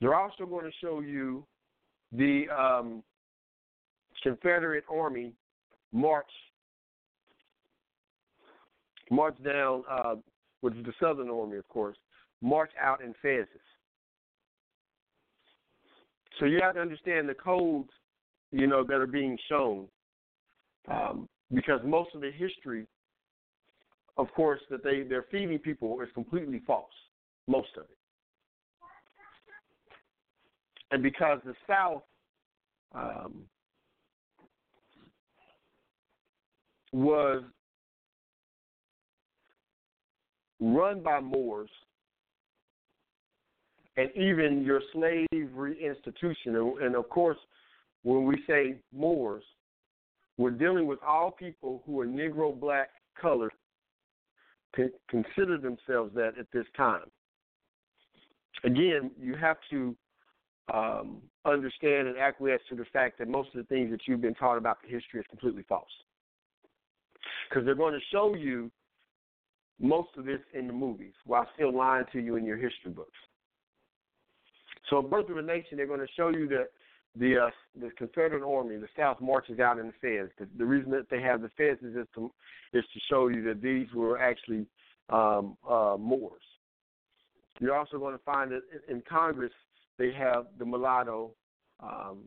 They're also going to show you the um, Confederate Army march march down, uh, which is the Southern Army, of course, march out in phases. So you have to understand the codes, you know, that are being shown, um, because most of the history, of course, that they they're feeding people is completely false. Most of it, and because the South um, was run by Moors, and even your slavery institution. And of course, when we say Moors, we're dealing with all people who are Negro, black, colored, consider themselves that at this time. Again, you have to um, understand and acquiesce to the fact that most of the things that you've been taught about the history is completely false. Because they're going to show you most of this in the movies while still lying to you in your history books. So, Birth of a Nation, they're going to show you that the uh, the Confederate Army, the South marches out in the feds. The, the reason that they have the feds is just to is to show you that these were actually um, uh, Moors. You're also going to find that in Congress they have the mulatto, um,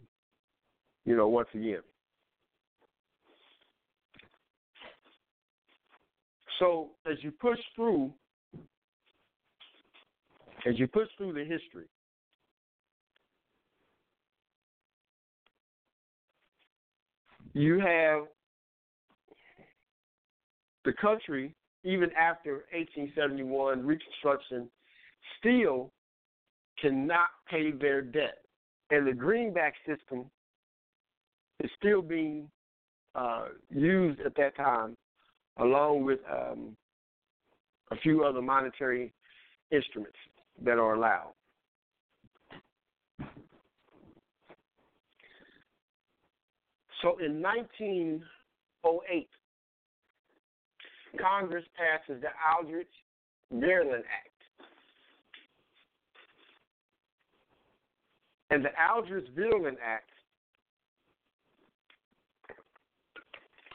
you know, once again. So as you push through, as you push through the history, you have the country, even after 1871 Reconstruction, still cannot pay their debt. And the greenback system is still being uh, used at that time along with um, a few other monetary instruments that are allowed. So in 1908, Congress passes the Aldrich Vreeland Act. And the Aldrich Vreeland Act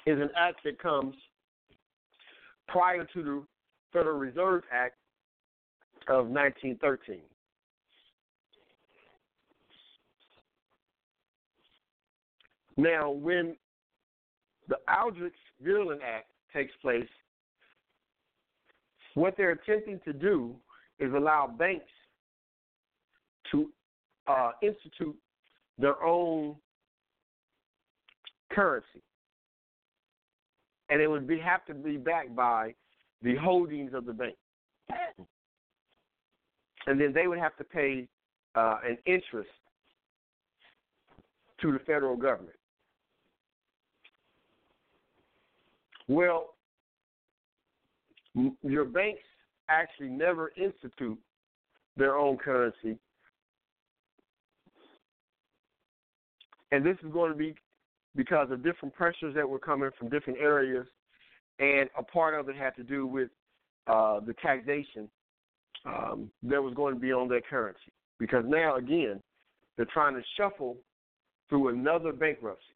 is an act that comes prior to the Federal Reserve Act of 1913. Now, when the Aldrich Vreeland Act takes place, what they're attempting to do is allow banks to uh, institute their own currency, and it would be have to be backed by the holdings of the bank, and then they would have to pay uh, an interest to the federal government. Well, your banks actually never institute their own currency. And this is going to be because of different pressures that were coming from different areas, and a part of it had to do with uh, the taxation um, that was going to be on their currency. Because now, again, they're trying to shuffle through another bankruptcy.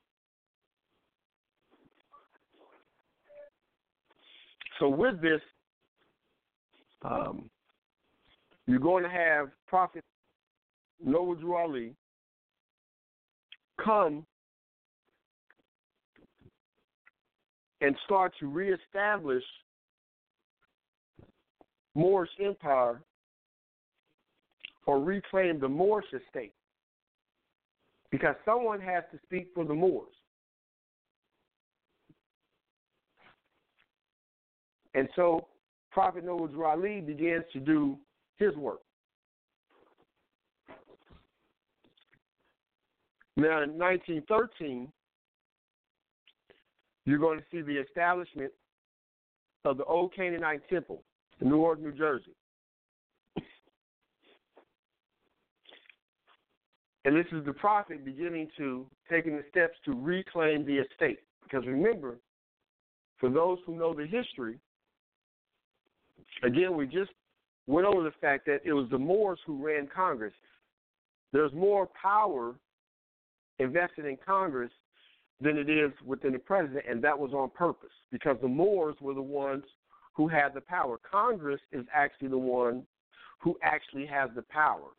So, with this, um, you're going to have Prophet Noble Drew Ali come and start to reestablish Moorish empire or reclaim the Moorish estate because someone has to speak for the Moors. And so Prophet Noble Ali begins to do his work. Now, in 1913, you're going to see the establishment of the Old Canaanite Temple in Newark, New Jersey. And this is the prophet beginning to taking the steps to reclaim the estate. Because remember, for those who know the history, again, we just went over the fact that it was the Moors who ran Congress. There's more power invested in Congress than it is within the president, and that was on purpose because the Moors were the ones who had the power. Congress is actually the one who actually has the power.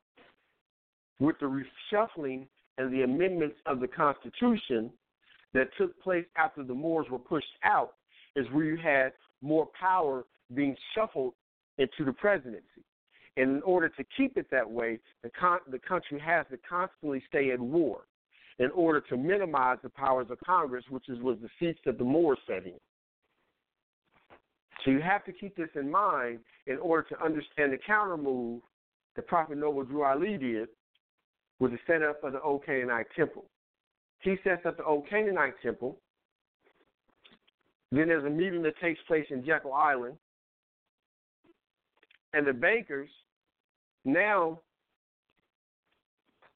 With the reshuffling and the amendments of the Constitution that took place after the Moors were pushed out, is where you had more power being shuffled into the presidency. And in order to keep it that way, the, con- the country has to constantly stay at war in order to minimize the powers of Congress, which is, was the seats that the Moors sat in. So you have to keep this in mind in order to understand the counter move that Prophet Noble Drew Ali did with the setup of the Old Canaanite Temple. He sets up the Old Canaanite Temple. Then there's a meeting that takes place in Jekyll Island. And the bankers now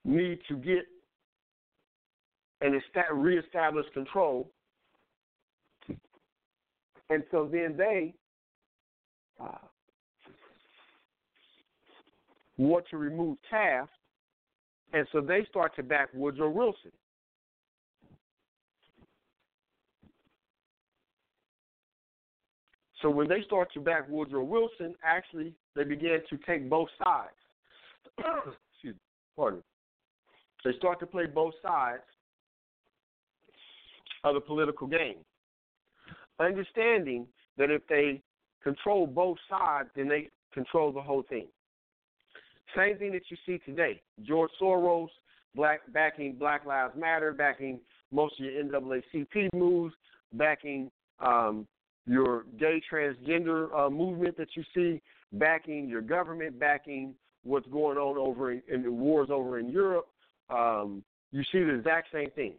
need to get and reestablish control. And so then they uh, want to remove Taft, and so they start to back Woodrow Wilson. So when they start to back Woodrow Wilson, actually they began to take both sides. Excuse me, pardon. They start to play both sides of the political game. Understanding that if they control both sides, then they control the whole thing. Same thing that you see today. George Soros black, backing Black Lives Matter, backing most of your NAACP moves, backing um, your gay transgender uh, movement that you see, backing your government, backing what's going on over in, the wars over in Europe. Um, you see the exact same thing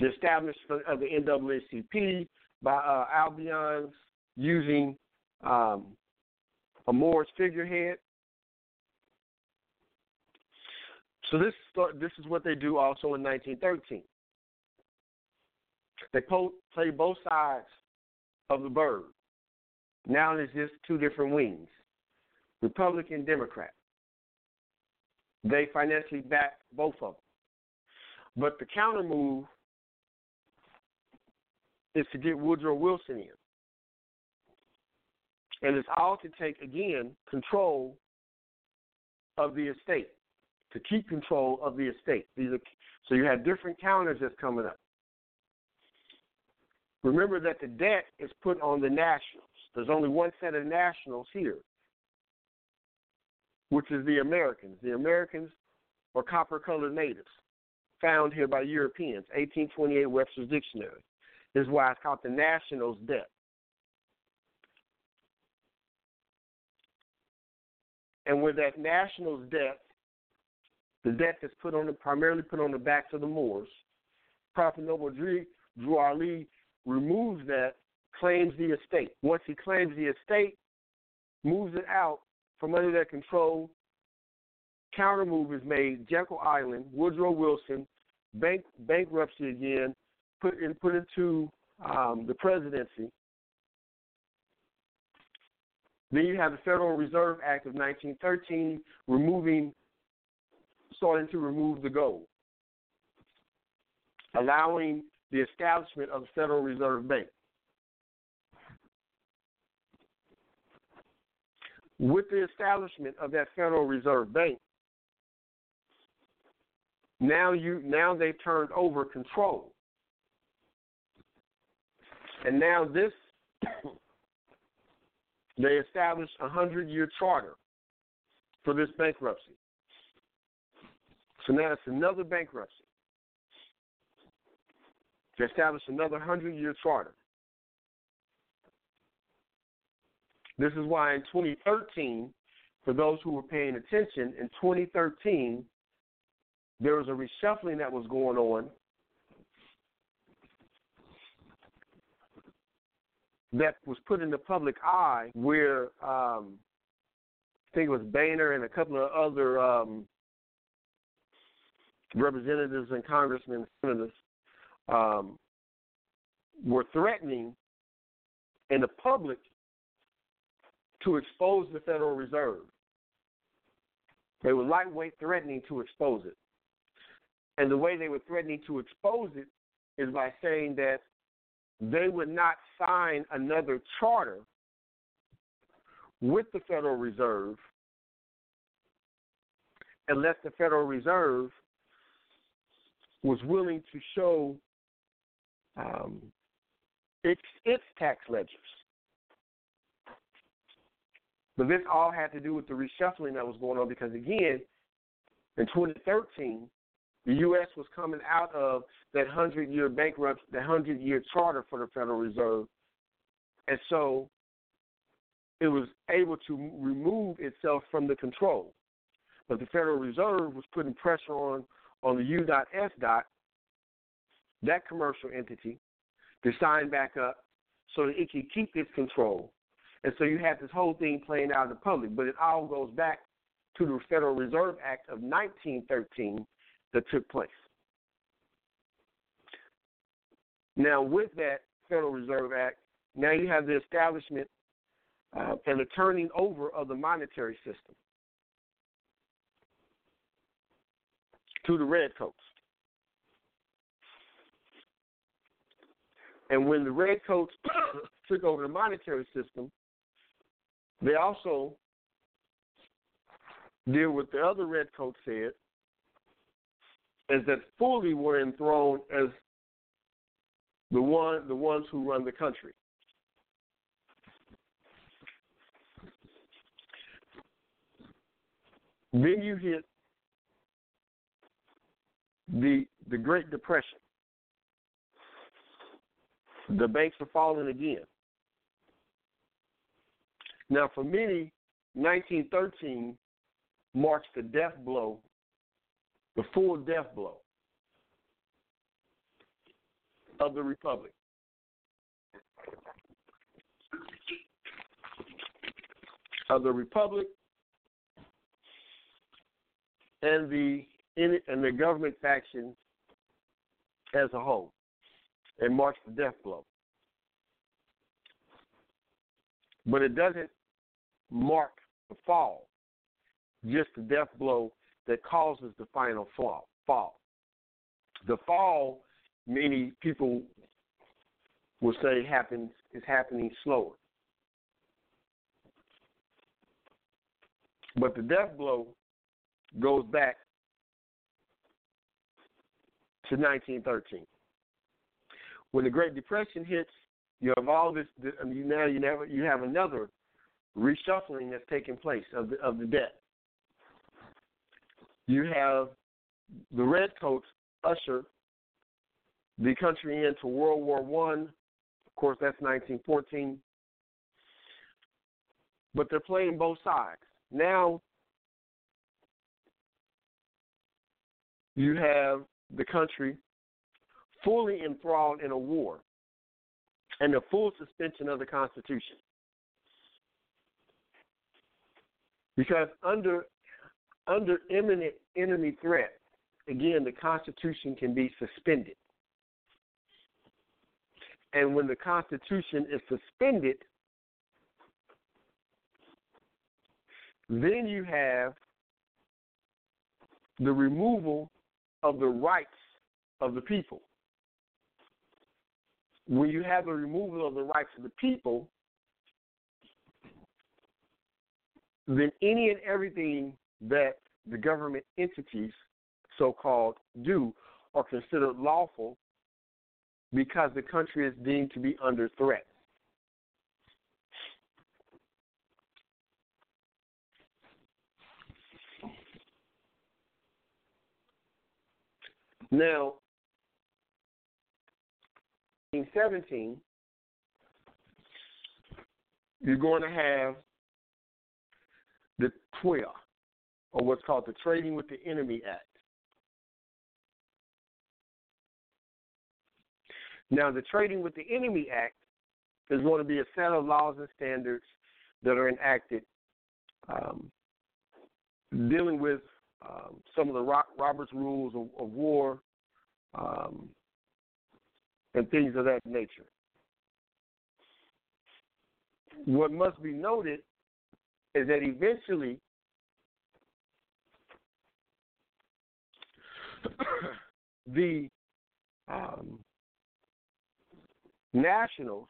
the establishment of the NAACP by uh, Albions using um, a Moorish figurehead. So this this is what they do also in 1913. They po- play both sides of the bird. Now there's just two different wings, Republican, Democrat. They financially back both of them. But the counter move is to get Woodrow Wilson in. And it's all to take, again, control of the estate. to keep control of the estate. These are, so you have different counters that's coming up. Remember that the debt is put on the nationals. There's only one set of nationals here, which is the Americans. The Americans are copper colored natives found here by Europeans, 1828 Webster's Dictionary. This is why it's called the nationals' debt. And with that nationals' debt, the debt that's put on the primarily put on the backs of the Moors, Prophet Noble Drew, Drew Ali removes that, claims the estate. Once he claims the estate, moves it out from under their control, counter move is made, Jekyll Island, Woodrow Wilson, bank, bankruptcy again, put in, put into um, the presidency. Then you have the Federal Reserve Act of 1913 removing, starting to remove the gold, allowing the establishment of the Federal Reserve Bank. With the establishment of that Federal Reserve Bank, now you now they've turned over control. And now this they established a hundred year charter for this bankruptcy. So now it's another bankruptcy. To establish another hundred year charter. This is why in 2013, for those who were paying attention, in 2013, there was a reshuffling that was going on that was put in the public eye where um, I think it was Boehner and a couple of other um, representatives and congressmen and senators um, were threatening in the public to expose the Federal Reserve. They were lightweight threatening to expose it. And the way they were threatening to expose it is by saying that they would not sign another charter with the Federal Reserve unless the Federal Reserve was willing to show um, its its tax ledgers. But this all had to do with the reshuffling that was going on because again, in 2013, the U.S. was coming out of that hundred year bankrupt, the hundred year charter for the Federal Reserve, and so it was able to remove itself from the control. But the Federal Reserve was putting pressure on on the U.S. dot, that commercial entity, to sign back up so that it can keep its control. And so you have this whole thing playing out in the public, but it all goes back to the Federal Reserve Act of 1913 that took place. Now, with that Federal Reserve Act, now you have the establishment uh, and the turning over of the monetary system to the redcoats. And when the redcoats took over the monetary system, they also did what the other redcoats said is that fully were enthroned as the one the ones who run the country. Then you hit the the Great Depression. The banks are falling again. Now, for many, 1913 marks the death blow the full death blow of the republic. Of the republic and the and the government faction as a whole, and marks the death blow. But it doesn't mark the fall, just the death blow that causes the final fall. fall. The fall, many people will say happens is happening slower. But the death blow goes back to 1913. When the Great Depression hits, you have all this. Now you never you have another reshuffling that's taking place of the of the debt. You have the redcoats usher the country into World War One. Of course, that's 1914. But they're playing both sides. Now you have the country fully enthralled in a war and the full suspension of the Constitution. Because under under imminent enemy threat, again, the Constitution can be suspended. And when the Constitution is suspended, then you have the removal of the rights of the people. When you have the removal of the rights of the people, then any and everything that the government entities, so called, do are considered lawful because the country is deemed to be under threat. Now, in 17, you're going to have the TWIA, or what's called the Trading with the Enemy Act. Now, the Trading with the Enemy Act is going to be a set of laws and standards that are enacted um, dealing with um, some of the Robert's rules of, of war um, and things of that nature. What must be noted is that eventually the um, Nationals,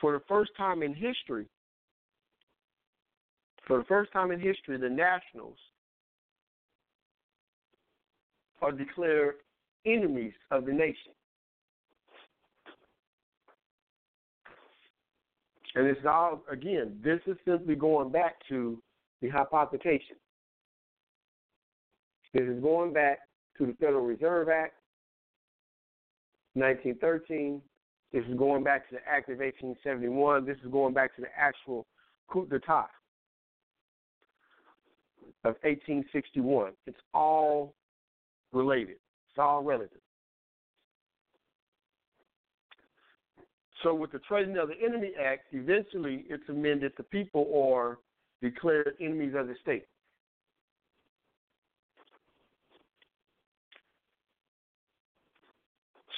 for the first time in history, for the first time in history, the Nationals are declared enemies of the nation. And it's all, again, this is simply going back to the hypothecation. This is going back to the Federal Reserve Act, 1913. This is going back to the Act of 1871. This is going back to the actual coup d'etat of 1861. It's all related. It's all relative. So with the Trading of the Enemy Act, eventually it's amended the people are declared enemies of the state.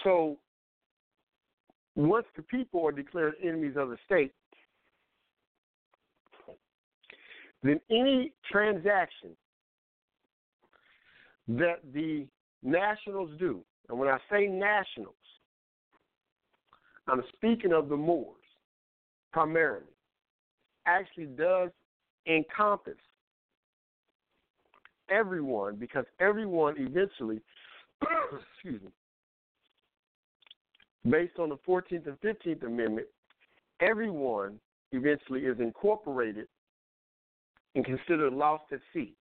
So once the people are declared enemies of the state, then any transaction that the nationals do, and when I say nationals, I'm speaking of the Moors primarily, actually does encompass everyone because everyone eventually, excuse me, based on the 14th and 15th Amendment, everyone eventually is incorporated and considered lost at sea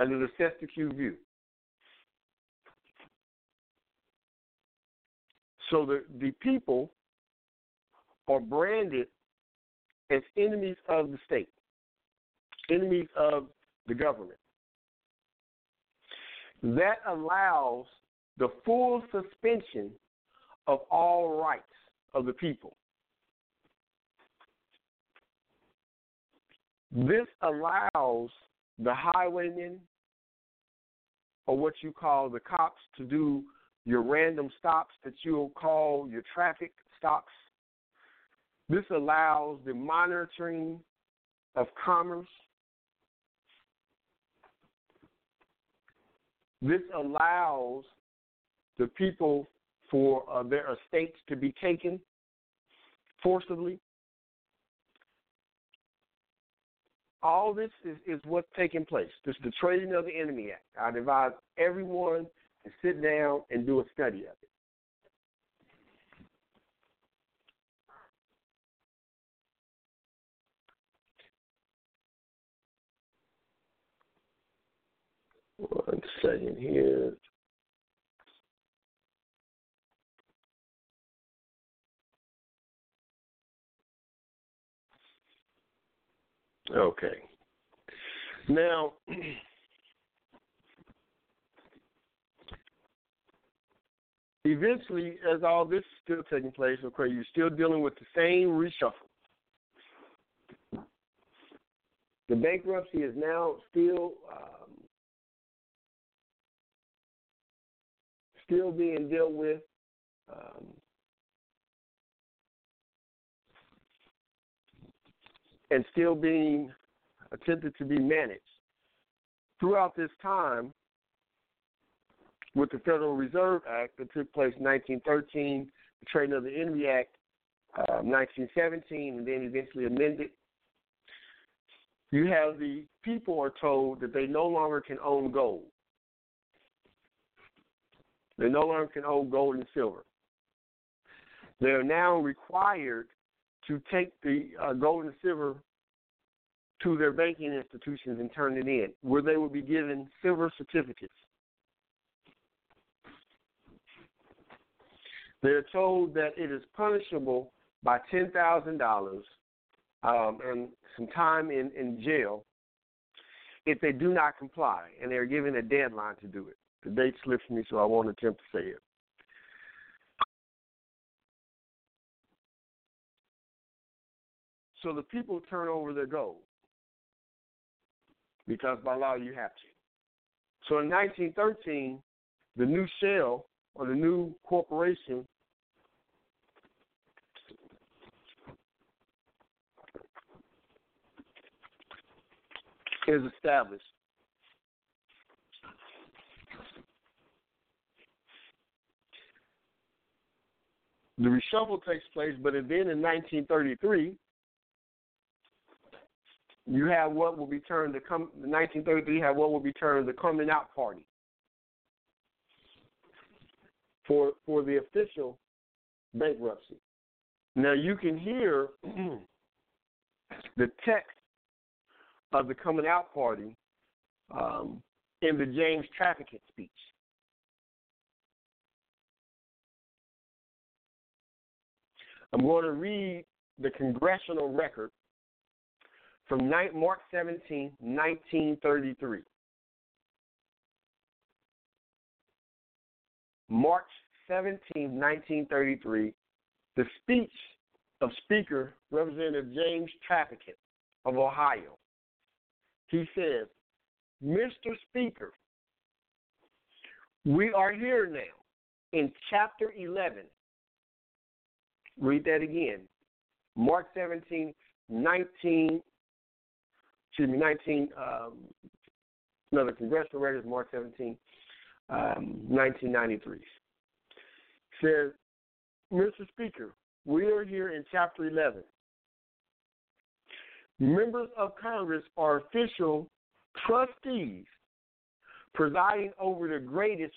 under the Cestui Que Vie. So the, the people are branded as enemies of the state, enemies of the government. That allows the full suspension of all rights of the people. This allows the highwaymen, or what you call the cops, to do your random stops that you'll call your traffic stops. This allows the monitoring of commerce. This allows the people for uh, their estates to be taken forcibly. all this is, is what's taking place. This is the Trading of the Enemy Act. I advise everyone to sit down and do a study of it. One second here. Okay. Now, eventually, as all this is still taking place, okay, you're still dealing with the same reshuffle. The bankruptcy is now still um, still being dealt with. Um, and still being attempted to be managed. Throughout this time, with the Federal Reserve Act that took place in 1913, the Trading of the Enemy Act, uh, 1917, and then eventually amended, you have the people are told that they no longer can own gold. They no longer can own gold and silver. They are now required to take the uh, gold and silver to their banking institutions and turn it in, where they will be given silver certificates. They're told that it is punishable by ten thousand dollars um, and some time in, in jail if they do not comply, and they're given a deadline to do it. The date slips me, so I won't attempt to say it. So the people turn over their gold because by law you have to. So in 1913, the new shell or the new corporation is established. The reshuffle takes place, but then in 1933, you have what will be termed the come 1933 have what will be termed the coming out party for for the official bankruptcy. Now you can hear the text of the coming out party um, in the James Traficant speech. I'm going to read the congressional record from March 17, 1933. March 17, 1933, the speech of Speaker Representative James Traficant of Ohio. He says, Mr. Speaker, we are here now in chapter 11. Read that again. March 17, 19, excuse me, 19, um, another congressional record, is March 17, um, 1993. Says, Mr. Speaker, we are here in Chapter 11. Members of Congress are official trustees presiding over the greatest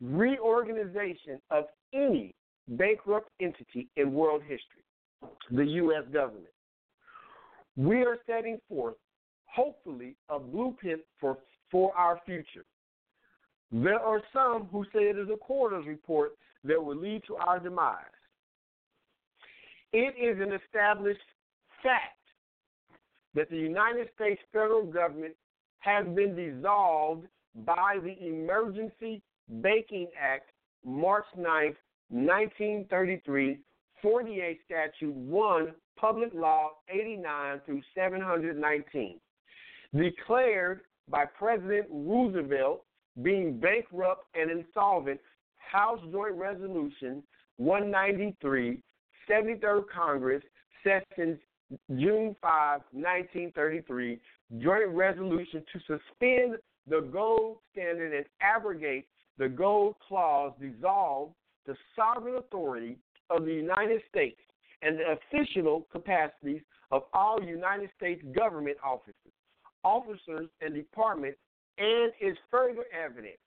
reorganization of any bankrupt entity in world history, the U.S. government. We are setting forth hopefully a blueprint for, for our future. There are some who say it is a coroner's report that will lead to our demise. It is an established fact that the United States federal government has been dissolved by the Emergency Banking Act, March 9, 1933, 48 Statute 1, Public Law 89 through 719 declared by President Roosevelt being bankrupt and insolvent, House Joint Resolution 193, 73rd Congress, Sessions June 5, 1933, Joint Resolution to suspend the gold standard and abrogate the gold clause dissolve the sovereign authority of the United States and the official capacities of all United States government offices officers, and departments, and is further evidence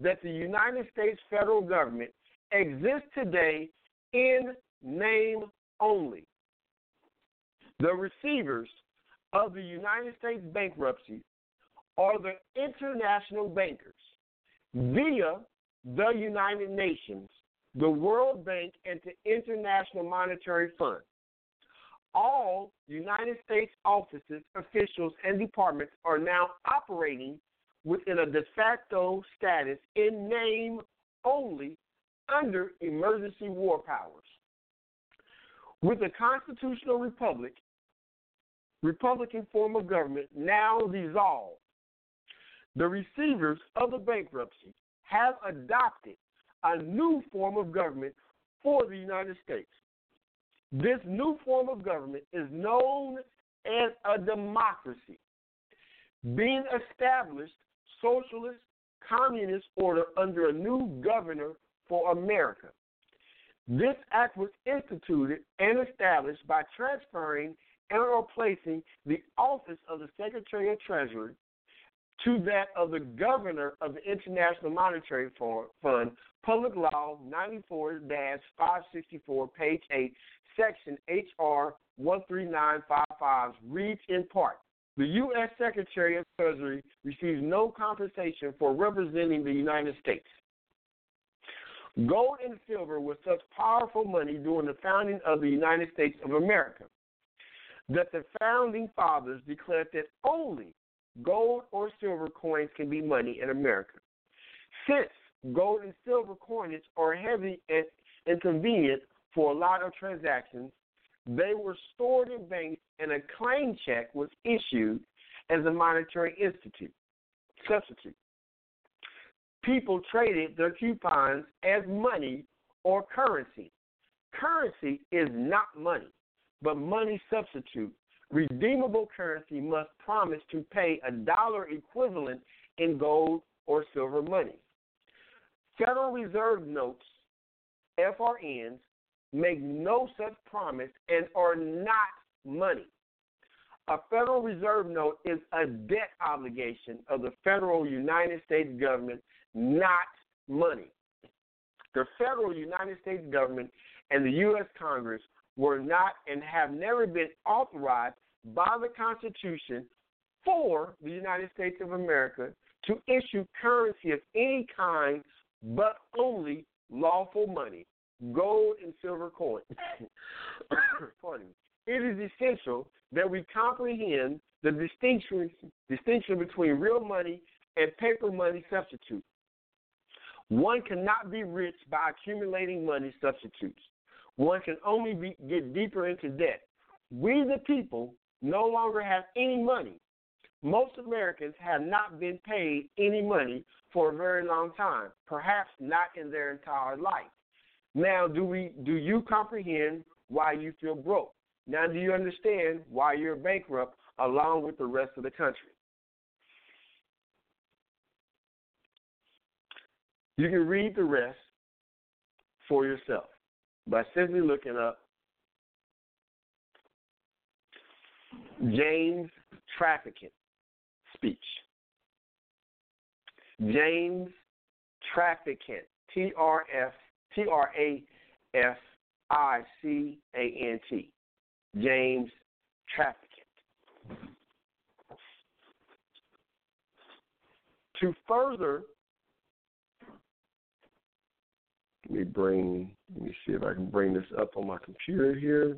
that the United States federal government exists today in name only. The receivers of the United States bankruptcy are the international bankers via the United Nations, the World Bank, and the International Monetary Fund. All United States offices, officials, and departments are now operating within a de facto status in name only under emergency war powers. With a constitutional republic, Republican form of government now dissolved, the receivers of the bankruptcy have adopted a new form of government for the United States. This new form of government is known as a democracy, being established socialist communist order under a new governor for America. This act was instituted and established by transferring and replacing the office of the Secretary of Treasury to that of the governor of the International Monetary Fund, Public Law 94 564, page 8, section HR 13955, reads in part The U.S. Secretary of Treasury receives no compensation for representing the United States. Gold and silver were such powerful money during the founding of the United States of America that the founding fathers declared that only gold or silver coins can be money in America. Since gold and silver coinage are heavy and inconvenient for a lot of transactions, they were stored in banks and a claim check was issued as a monetary institute substitute. People traded their coupons as money or currency. Currency is not money, but money substitute redeemable currency must promise to pay a dollar equivalent in gold or silver money. Federal Reserve notes, FRNs, make no such promise and are not money. A Federal Reserve note is a debt obligation of the federal United States government, not money. The federal United States government and the U.S. Congress were not and have never been authorized by the Constitution for the United States of America to issue currency of any kind but only lawful money, gold and silver coins. Pardon me. It is essential that we comprehend the distinction, distinction between real money and paper money substitutes. One cannot be rich by accumulating money substitutes. One can only be, get deeper into debt. We, the people, no longer have any money. Most Americans have not been paid any money for a very long time, perhaps not in their entire life. Now, do we do you comprehend why you feel broke? Now, do you understand why you're bankrupt along with the rest of the country? You can read the rest for yourself by simply looking up James Traficant speech. James Traficant, T R F T R A F I C A N T. James Traficant. To further let me bring let me see if I can bring this up on my computer here.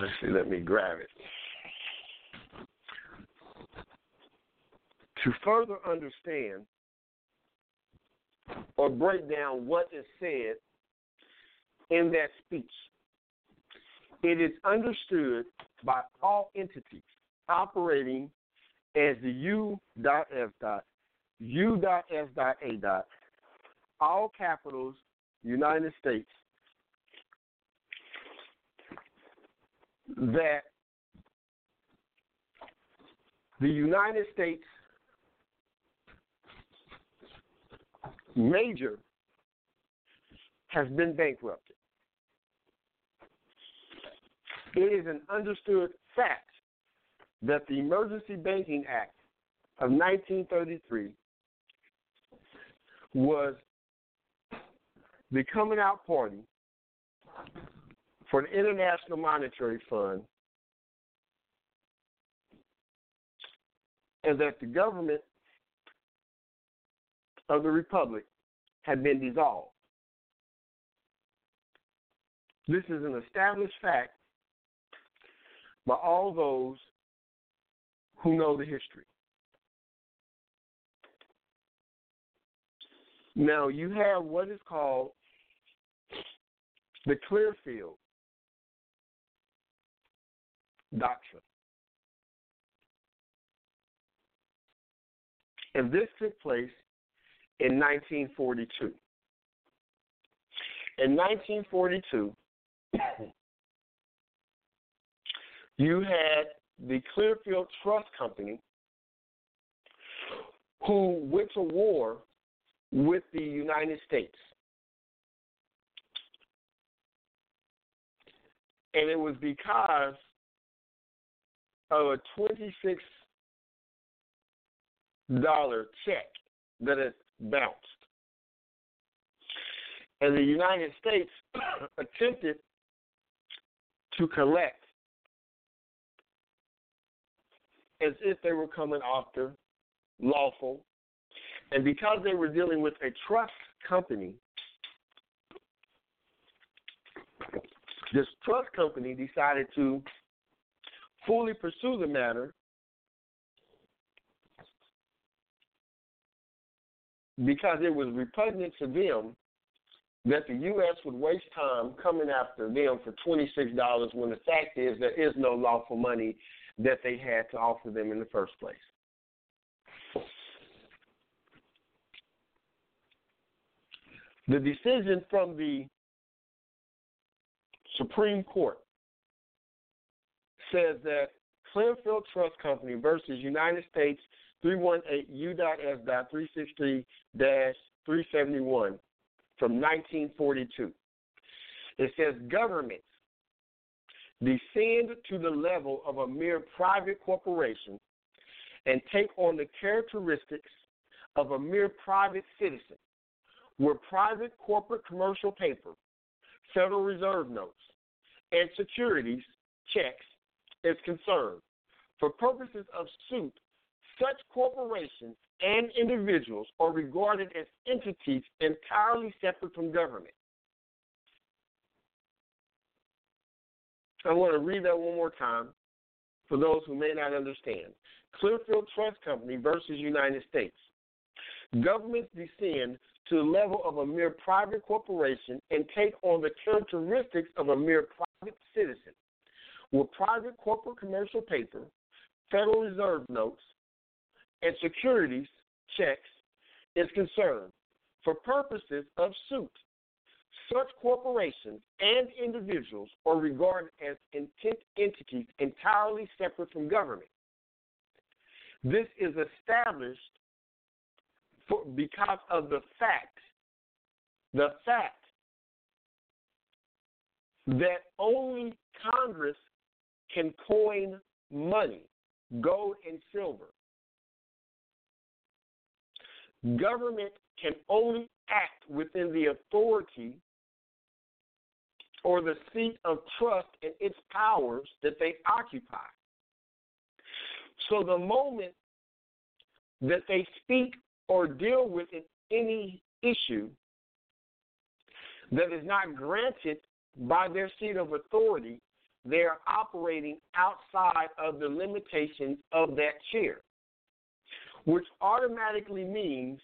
Let's see, let me grab it. To further understand or break down what is said in that speech, it is understood by all entities operating as the U.F. U.S.A. all capitals, United States, that the United States major has been bankrupted. It is an understood fact that the Emergency Banking Act of 1933 was the coming out party for the International Monetary Fund and that the government of the Republic had been dissolved. This is an established fact by all those who know the history. Now, you have what is called the Clearfield Doctrine. And this took place in 1942. In 1942, you had the Clearfield Trust Company who went to war with the United States. And it was because of a $26 check that had bounced. And the United States attempted to collect as if they were coming after lawful. And because they were dealing with a trust company, this trust company decided to fully pursue the matter because it was repugnant to them that the U.S. would waste time coming after them for $26 when the fact is there is no lawful money that they had to offer them in the first place. The decision from the Supreme Court says that Clearfield Trust Company versus United States 318 U.S.363 371 from 1942. It says governments descend to the level of a mere private corporation and take on the characteristics of a mere private citizen, where private corporate commercial paper, Federal Reserve notes, and securities checks is concerned. For purposes of suit, such corporations and individuals are regarded as entities entirely separate from government. I want to read that one more time for those who may not understand. Clearfield Trust Company versus United States. Governments descend to the level of a mere private corporation and take on the characteristics of a mere private citizen, with private corporate commercial paper, Federal Reserve notes, and securities checks is concerned. For purposes of suit, such corporations and individuals are regarded as intent entities entirely separate from government. This is established for, because of the fact, the fact that only Congress can coin money, gold and silver. Government can only act within the authority or the seat of trust and its powers that they occupy. So the moment that they speak or deal with any issue that is not granted by their seat of authority, they are operating outside of the limitations of that chair, which automatically means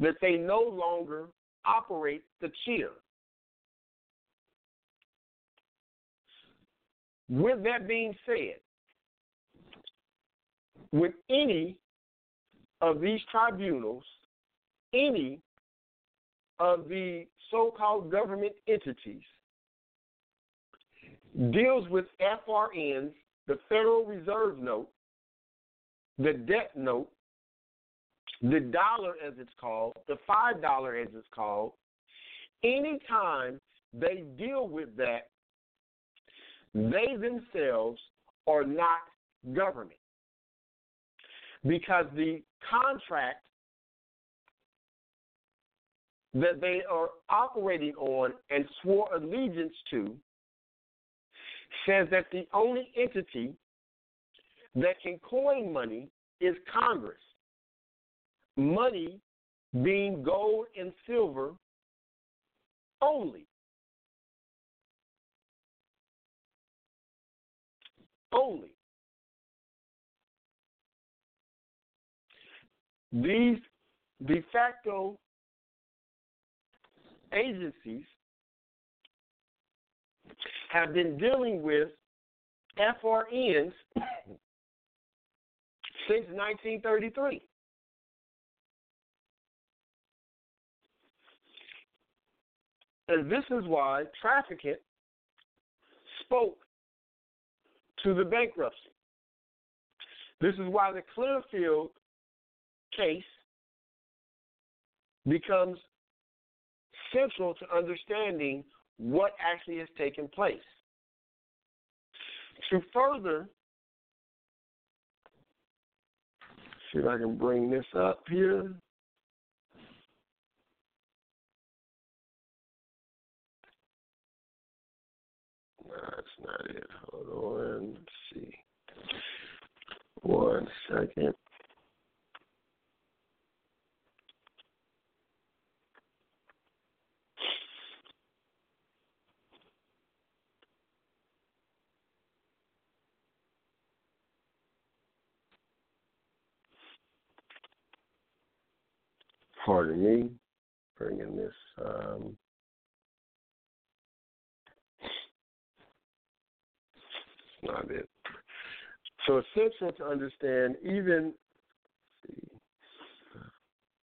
that they no longer operate the chair. With that being said, with any of these tribunals, any of the so called government entities deals with FRNs, the Federal Reserve Note, the debt note, the dollar as it's called, the five dollar as it's called, anytime they deal with that, they themselves are not government. Because the contract that they are operating on and swore allegiance to says that the only entity that can coin money is Congress. Money being gold and silver only. Only. These de facto agencies have been dealing with FRNs since 1933. And this is why Traficant spoke to the bankruptcy. This is why the Clearfield case becomes central to understanding what actually has taken place. To further, see if I can bring this up here. No, that's not it. Hold on. Let's see. One second. Pardon me, bringing this. Um, not it. So essential to understand, even see,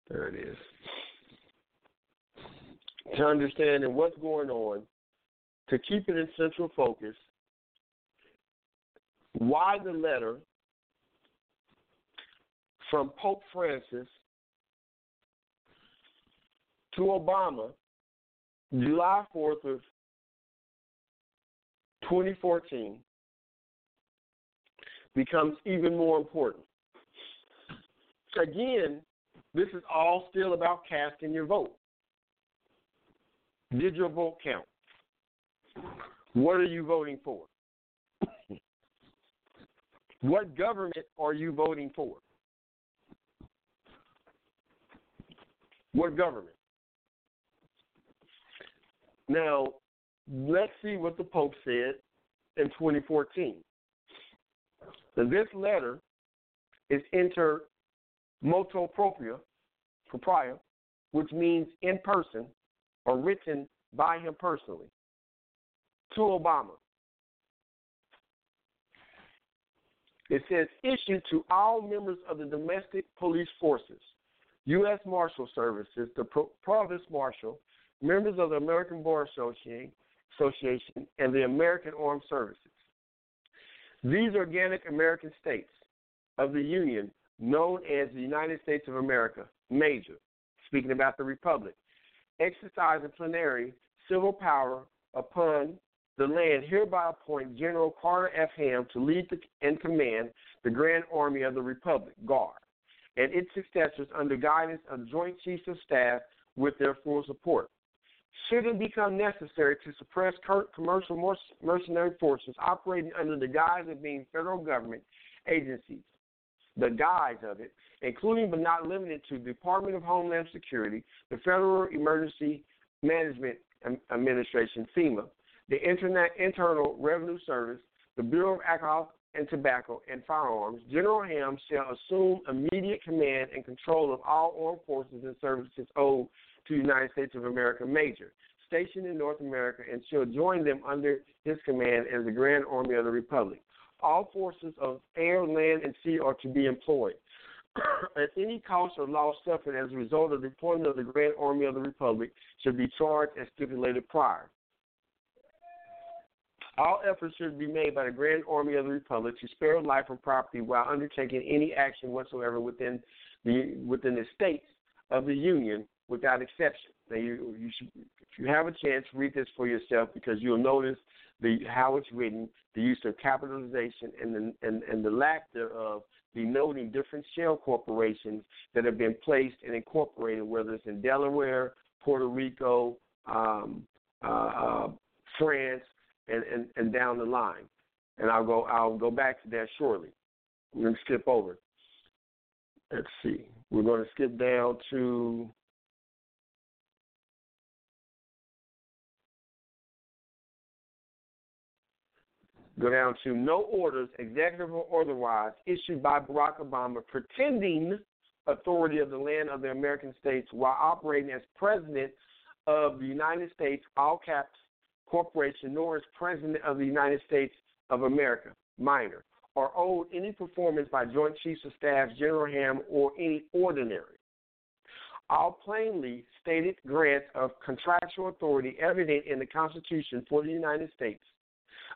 there it is. To understand and what's going on, to keep it in central focus, why the letter from Pope Francis to Obama, July 4th of 2014, becomes even more important. Again, this is all still about casting your vote. Did your vote count? What are you voting for? what government are you voting for? What government? Now, let's see what the Pope said in 2014. And this letter is inter motu proprio, propria, which means in person or written by him personally, to Obama. It says issued to all members of the domestic police forces, U.S. Marshal Services, the Pro- Provost Marshal, members of the American Bar Association, and the American Armed Services. These organic American states of the Union, known as the United States of America, major, speaking about the Republic, exercise a plenary civil power upon the land hereby appoint General Carter F. Ham to lead the, and command the Grand Army of the Republic, Guard, and its successors under guidance of Joint Chiefs of Staff with their full support should it become necessary to suppress commercial mercenary forces operating under the guise of being federal government agencies, the guise of it, including but not limited to the Department of Homeland Security, the Federal Emergency Management Administration, FEMA, the Internet Internal Revenue Service, the Bureau of Alcohol and Tobacco and Firearms, General Ham shall assume immediate command and control of all armed forces and services owed to the United States of America Major, stationed in North America, and shall join them under his command as the Grand Army of the Republic. All forces of air, land, and sea are to be employed. At any cost or loss suffered as a result of the deployment of the Grand Army of the Republic should be charged as stipulated prior. All efforts should be made by the Grand Army of the Republic to spare life and property while undertaking any action whatsoever within the within the states of the Union without exception. Now, you, you should, if you have a chance, read this for yourself because you'll notice the how it's written, the use of capitalization, and the, and, and the lack thereof denoting different shell corporations that have been placed and incorporated, whether it's in Delaware, Puerto Rico, um, uh, uh, France, and, and, and down the line. And I'll go I'll go back to that shortly. We're going to skip over. Let's see. We're going to skip down to go down to no orders, executive or otherwise, issued by Barack Obama pretending authority of the land of the American states while operating as president of the United States, all caps, corporation, nor as president of the United States of America, minor, or owed any performance by Joint Chiefs of Staff, General Ham, or any ordinary. All plainly stated grants of contractual authority evident in the Constitution for the United States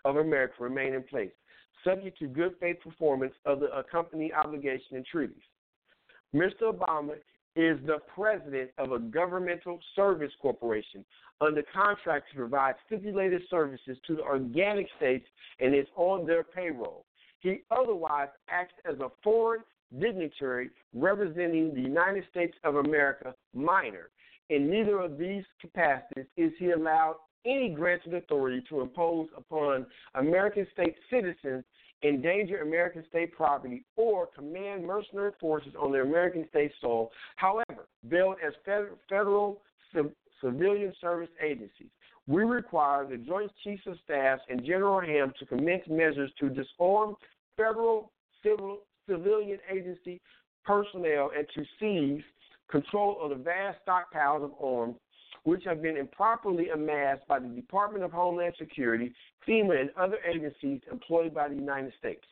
of America remain in place, subject to good faith performance of the accompanying obligation and treaties. Mr. Obama is the president of a governmental service corporation under contract to provide stipulated services to the organic states and is on their payroll. He otherwise acts as a foreign dignitary representing the United States of America minor. In neither of these capacities is he allowed any granted authority to impose upon American state citizens endanger American state property or command mercenary forces on the American state soil, however, billed as federal civilian service agencies. We require the Joint Chiefs of Staff and General Ham to commence measures to disarm federal civil civilian agency personnel and to seize control of the vast stockpiles of arms which have been improperly amassed by the Department of Homeland Security, FEMA, and other agencies employed by the United States.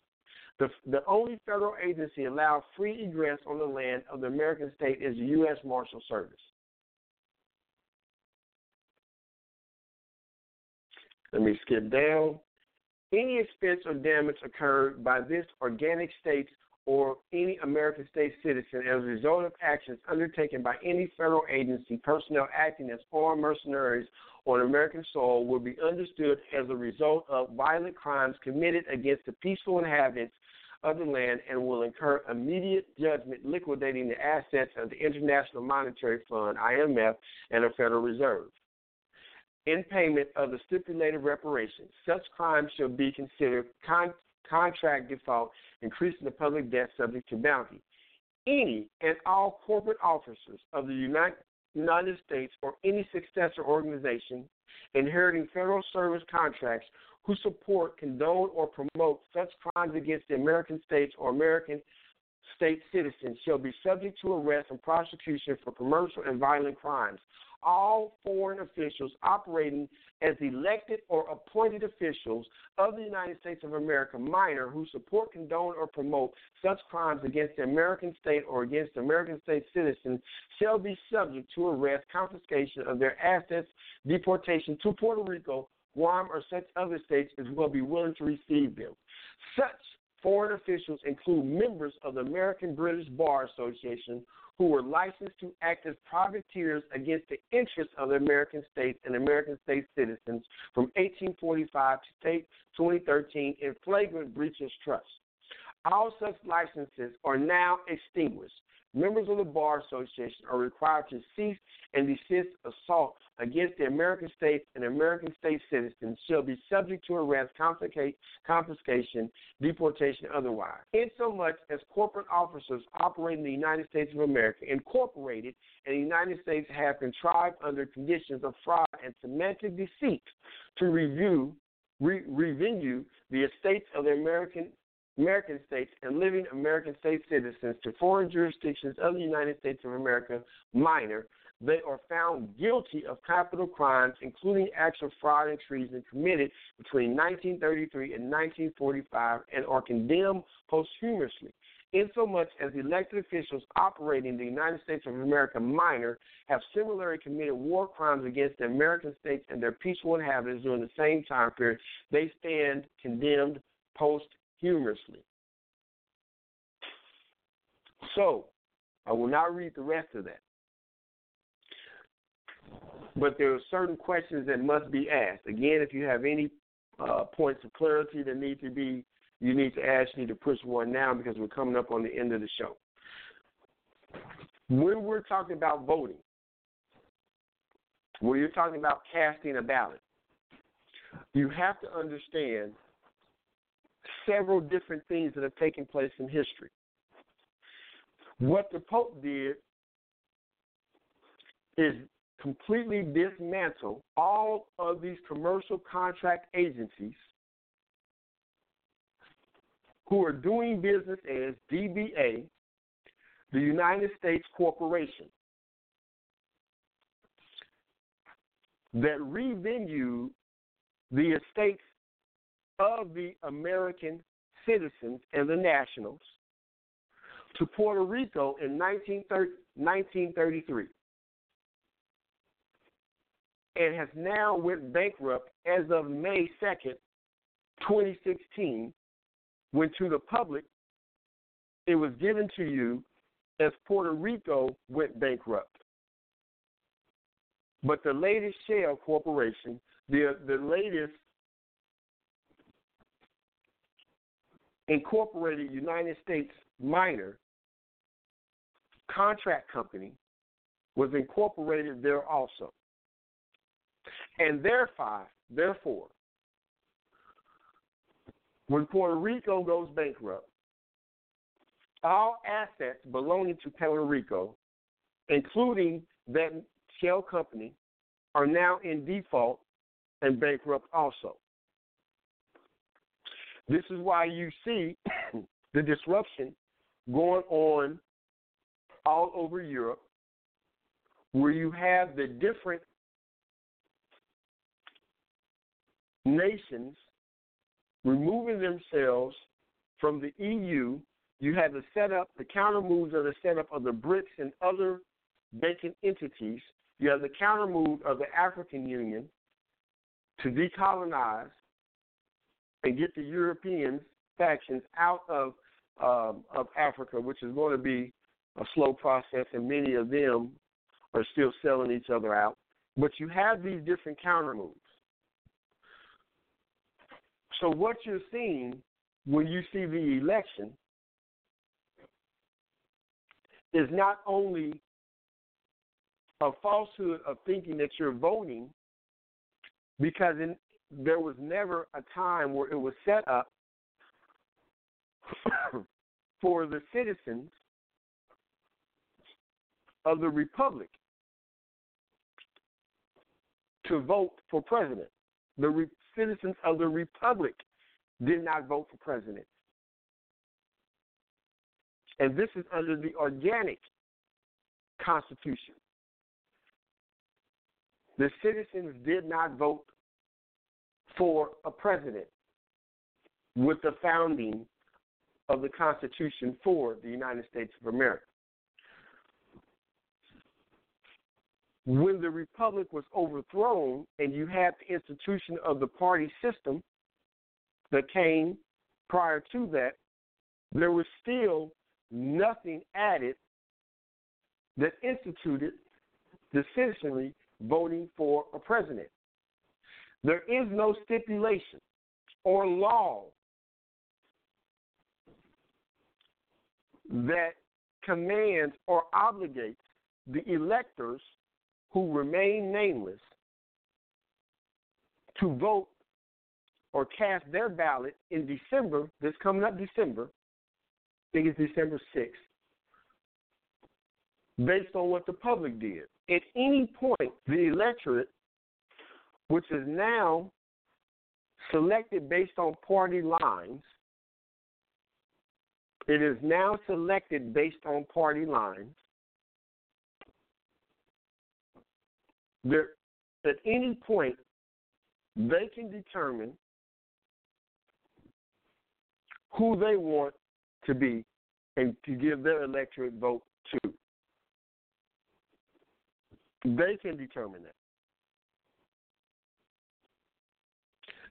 The, the only federal agency allowed free egress on the land of the American state is the U.S. Marshal Service. Let me skip down. Any expense or damage occurred by this organic state's or any American state citizen as a result of actions undertaken by any federal agency, personnel acting as foreign mercenaries on American soil will be understood as a result of violent crimes committed against the peaceful inhabitants of the land and will incur immediate judgment liquidating the assets of the International Monetary Fund, IMF, and the Federal Reserve. In payment of the stipulated reparations, such crimes shall be considered con- contract default, increasing the public debt subject to bounty. Any and all corporate officers of the United States or any successor organization inheriting federal service contracts who support, condone, or promote such crimes against the American states or American state citizens shall be subject to arrest and prosecution for commercial and violent crimes all foreign officials operating as elected or appointed officials of the United States of America minor who support, condone, or promote such crimes against the American state or against American state citizens shall be subject to arrest, confiscation of their assets, deportation to Puerto Rico, Guam, or such other states as will be willing to receive them. Such foreign officials include members of the American British Bar Association who were licensed to act as privateers against the interests of the American states and American state citizens from 1845 to 2013 in flagrant breach of trust. All such licenses are now extinguished. Members of the Bar Association are required to cease and desist assault against the American states and American state citizens shall be subject to arrest, confiscation, deportation, otherwise. Insomuch as corporate officers operating in the United States of America, incorporated in the United States, have contrived under conditions of fraud and semantic deceit to review, re- revenue the estates of the American American states and living American state citizens to foreign jurisdictions of the United States of America minor, they are found guilty of capital crimes, including acts of fraud and treason committed between 1933 and 1945, and are condemned posthumously. Insomuch as elected officials operating the United States of America minor have similarly committed war crimes against the American states and their peaceful inhabitants during the same time period, they stand condemned posthumously. So, I will not read the rest of that. but there are certain questions that must be asked. Again, if you have any uh, points of clarity that need to be, you need to ask, you need to push one now because we're coming up on the end of the show. When we're talking about voting, when you're talking about casting a ballot, you have to understand several different things that have taken place in history. What the Pope did is completely dismantle all of these commercial contract agencies who are doing business as DBA, the United States Corporation, that revenue the estates of the American citizens and the nationals to Puerto Rico in 1933 and has now went bankrupt as of May 2nd, 2016, when to the public it was given to you as Puerto Rico went bankrupt. But the latest shell corporation, the the latest incorporated United States minor contract company was incorporated there also. And therefore, therefore, when Puerto Rico goes bankrupt, all assets belonging to Puerto Rico, including that shell company, are now in default and bankrupt also. This is why you see the disruption going on all over Europe, where you have the different nations removing themselves from the EU. You have the setup, the counter moves of the setup of the BRICS and other banking entities. You have the counter move of the African Union to decolonize and get the European factions out of um, of Africa, which is going to be a slow process, and many of them are still selling each other out. But you have these different counter moves. So what you're seeing when you see the election is not only a falsehood of thinking that you're voting because in, there was never a time where it was set up for the citizens of the republic to vote for president. The re- citizens of the republic did not vote for president. And this is under the organic constitution. The citizens did not vote for a president with the founding of the Constitution for the United States of America. when the republic was overthrown and you had the institution of the party system that came prior to that, there was still nothing added that instituted the citizenry voting for a president. There is no stipulation or law that commands or obligates the electors who remain nameless to vote or cast their ballot in December, this coming up December, I think it's December 6th, based on what the public did. At any point, the electorate, which is now selected based on party lines, it is now selected based on party lines. there, at any point, they can determine who they want to be and to give their electorate vote to. They can determine that.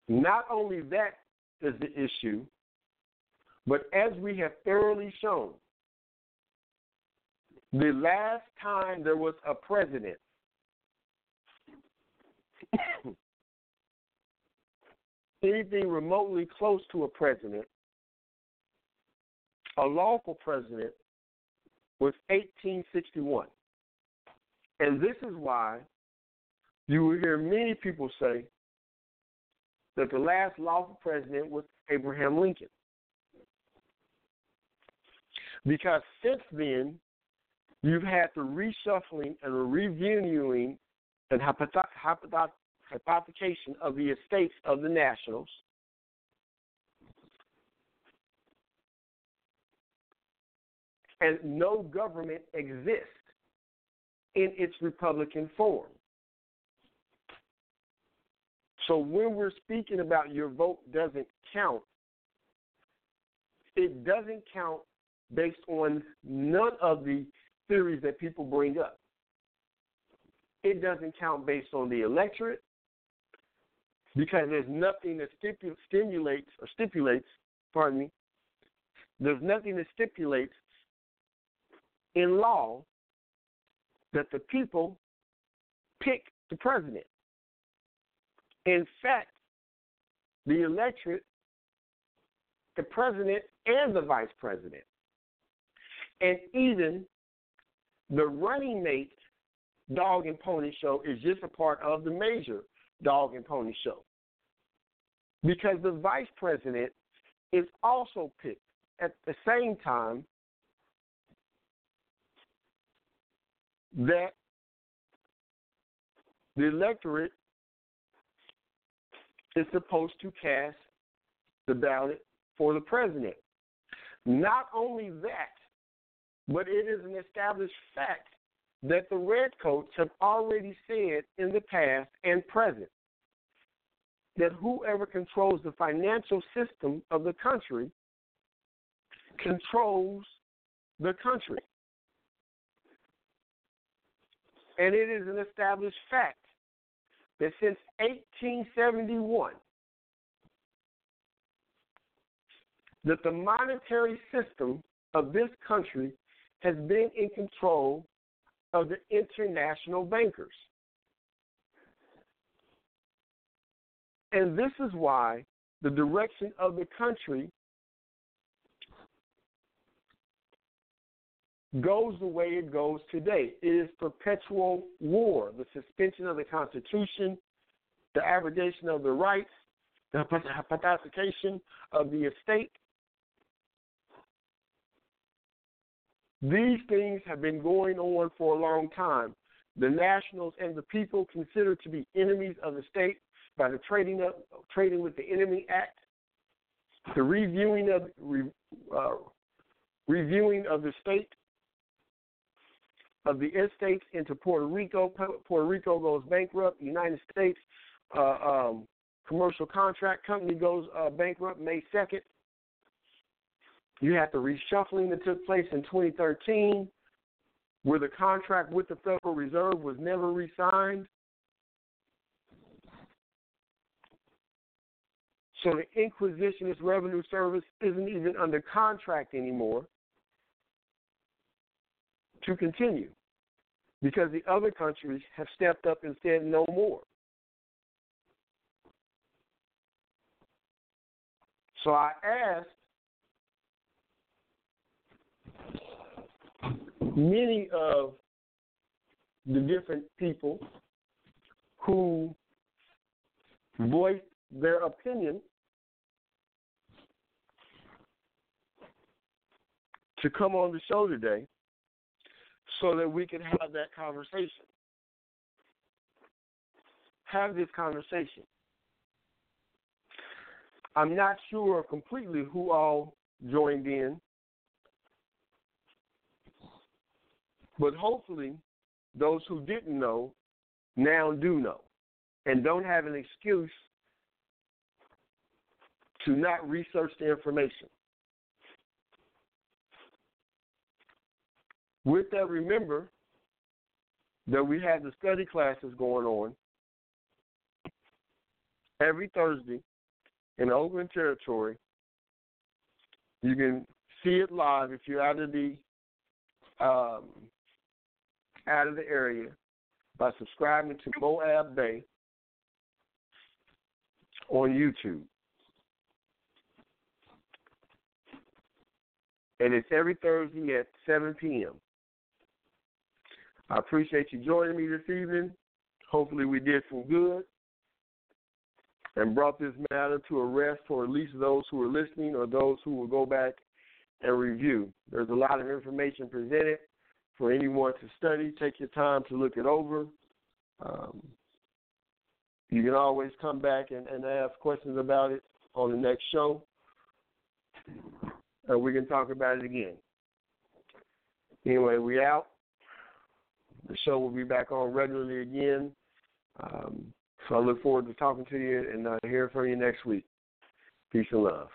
Not only that is the issue, but as we have thoroughly shown, the last time there was a president anything remotely close to a president, a lawful president, was 1861. And this is why you will hear many people say that the last lawful president was Abraham Lincoln. Because since then, you've had the reshuffling and reviewing and hypothetication of the estates of the nationals. And no government exists in its Republican form. So when we're speaking about your vote doesn't count, it doesn't count based on none of the theories that people bring up. It doesn't count based on the electorate because there's nothing that stipu- stimulates or stipulates, pardon me, there's nothing that stipulates in law that the people pick the president. In fact, the electorate, the president, and the vice president, and even the running mate dog and pony show is just a part of the major dog and pony show. Because the vice president is also picked at the same time that the electorate is supposed to cast the ballot for the president. Not only that, but it is an established fact that the redcoats have already said in the past and present that whoever controls the financial system of the country controls the country. And it is an established fact that since 1871, that the monetary system of this country has been in control of the international bankers. And this is why the direction of the country goes the way it goes today. It is perpetual war, the suspension of the Constitution, the abrogation of the rights, the hypothecation of the estate. These things have been going on for a long time. The nationals and the people considered to be enemies of the state by the trading of trading with the Enemy Act, the reviewing of uh, reviewing of the state of the estates into Puerto Rico. Puerto Rico goes bankrupt. United States uh, um, commercial contract company goes uh, bankrupt May 2nd. You have the reshuffling that took place in 2013, where the contract with the Federal Reserve was never re signed. So the Inquisitionist Revenue Service isn't even under contract anymore to continue because the other countries have stepped up and said no more. So I asked many of the different people who voiced their opinion to come on the show today so that we can have that conversation. Have this conversation. I'm not sure completely who all joined in, but hopefully those who didn't know now do know and don't have an excuse to not research the information. With that, remember that we have the study classes going on every Thursday in Oakland territory. You can see it live if you're out of the um, out of the area by subscribing to Moab Bay on YouTube. And it's every Thursday at 7 p.m. I appreciate you joining me this evening. Hopefully, we did some good and brought this matter to a rest for at least those who are listening or those who will go back and review. There's a lot of information presented for anyone to study. Take your time to look it over. Um, you can always come back and, and ask questions about it on the next show, and we can talk about it again. Anyway, we out. The show will be back on regularly again. Um, so I look forward to talking to you and uh, hearing from you next week. Peace and love.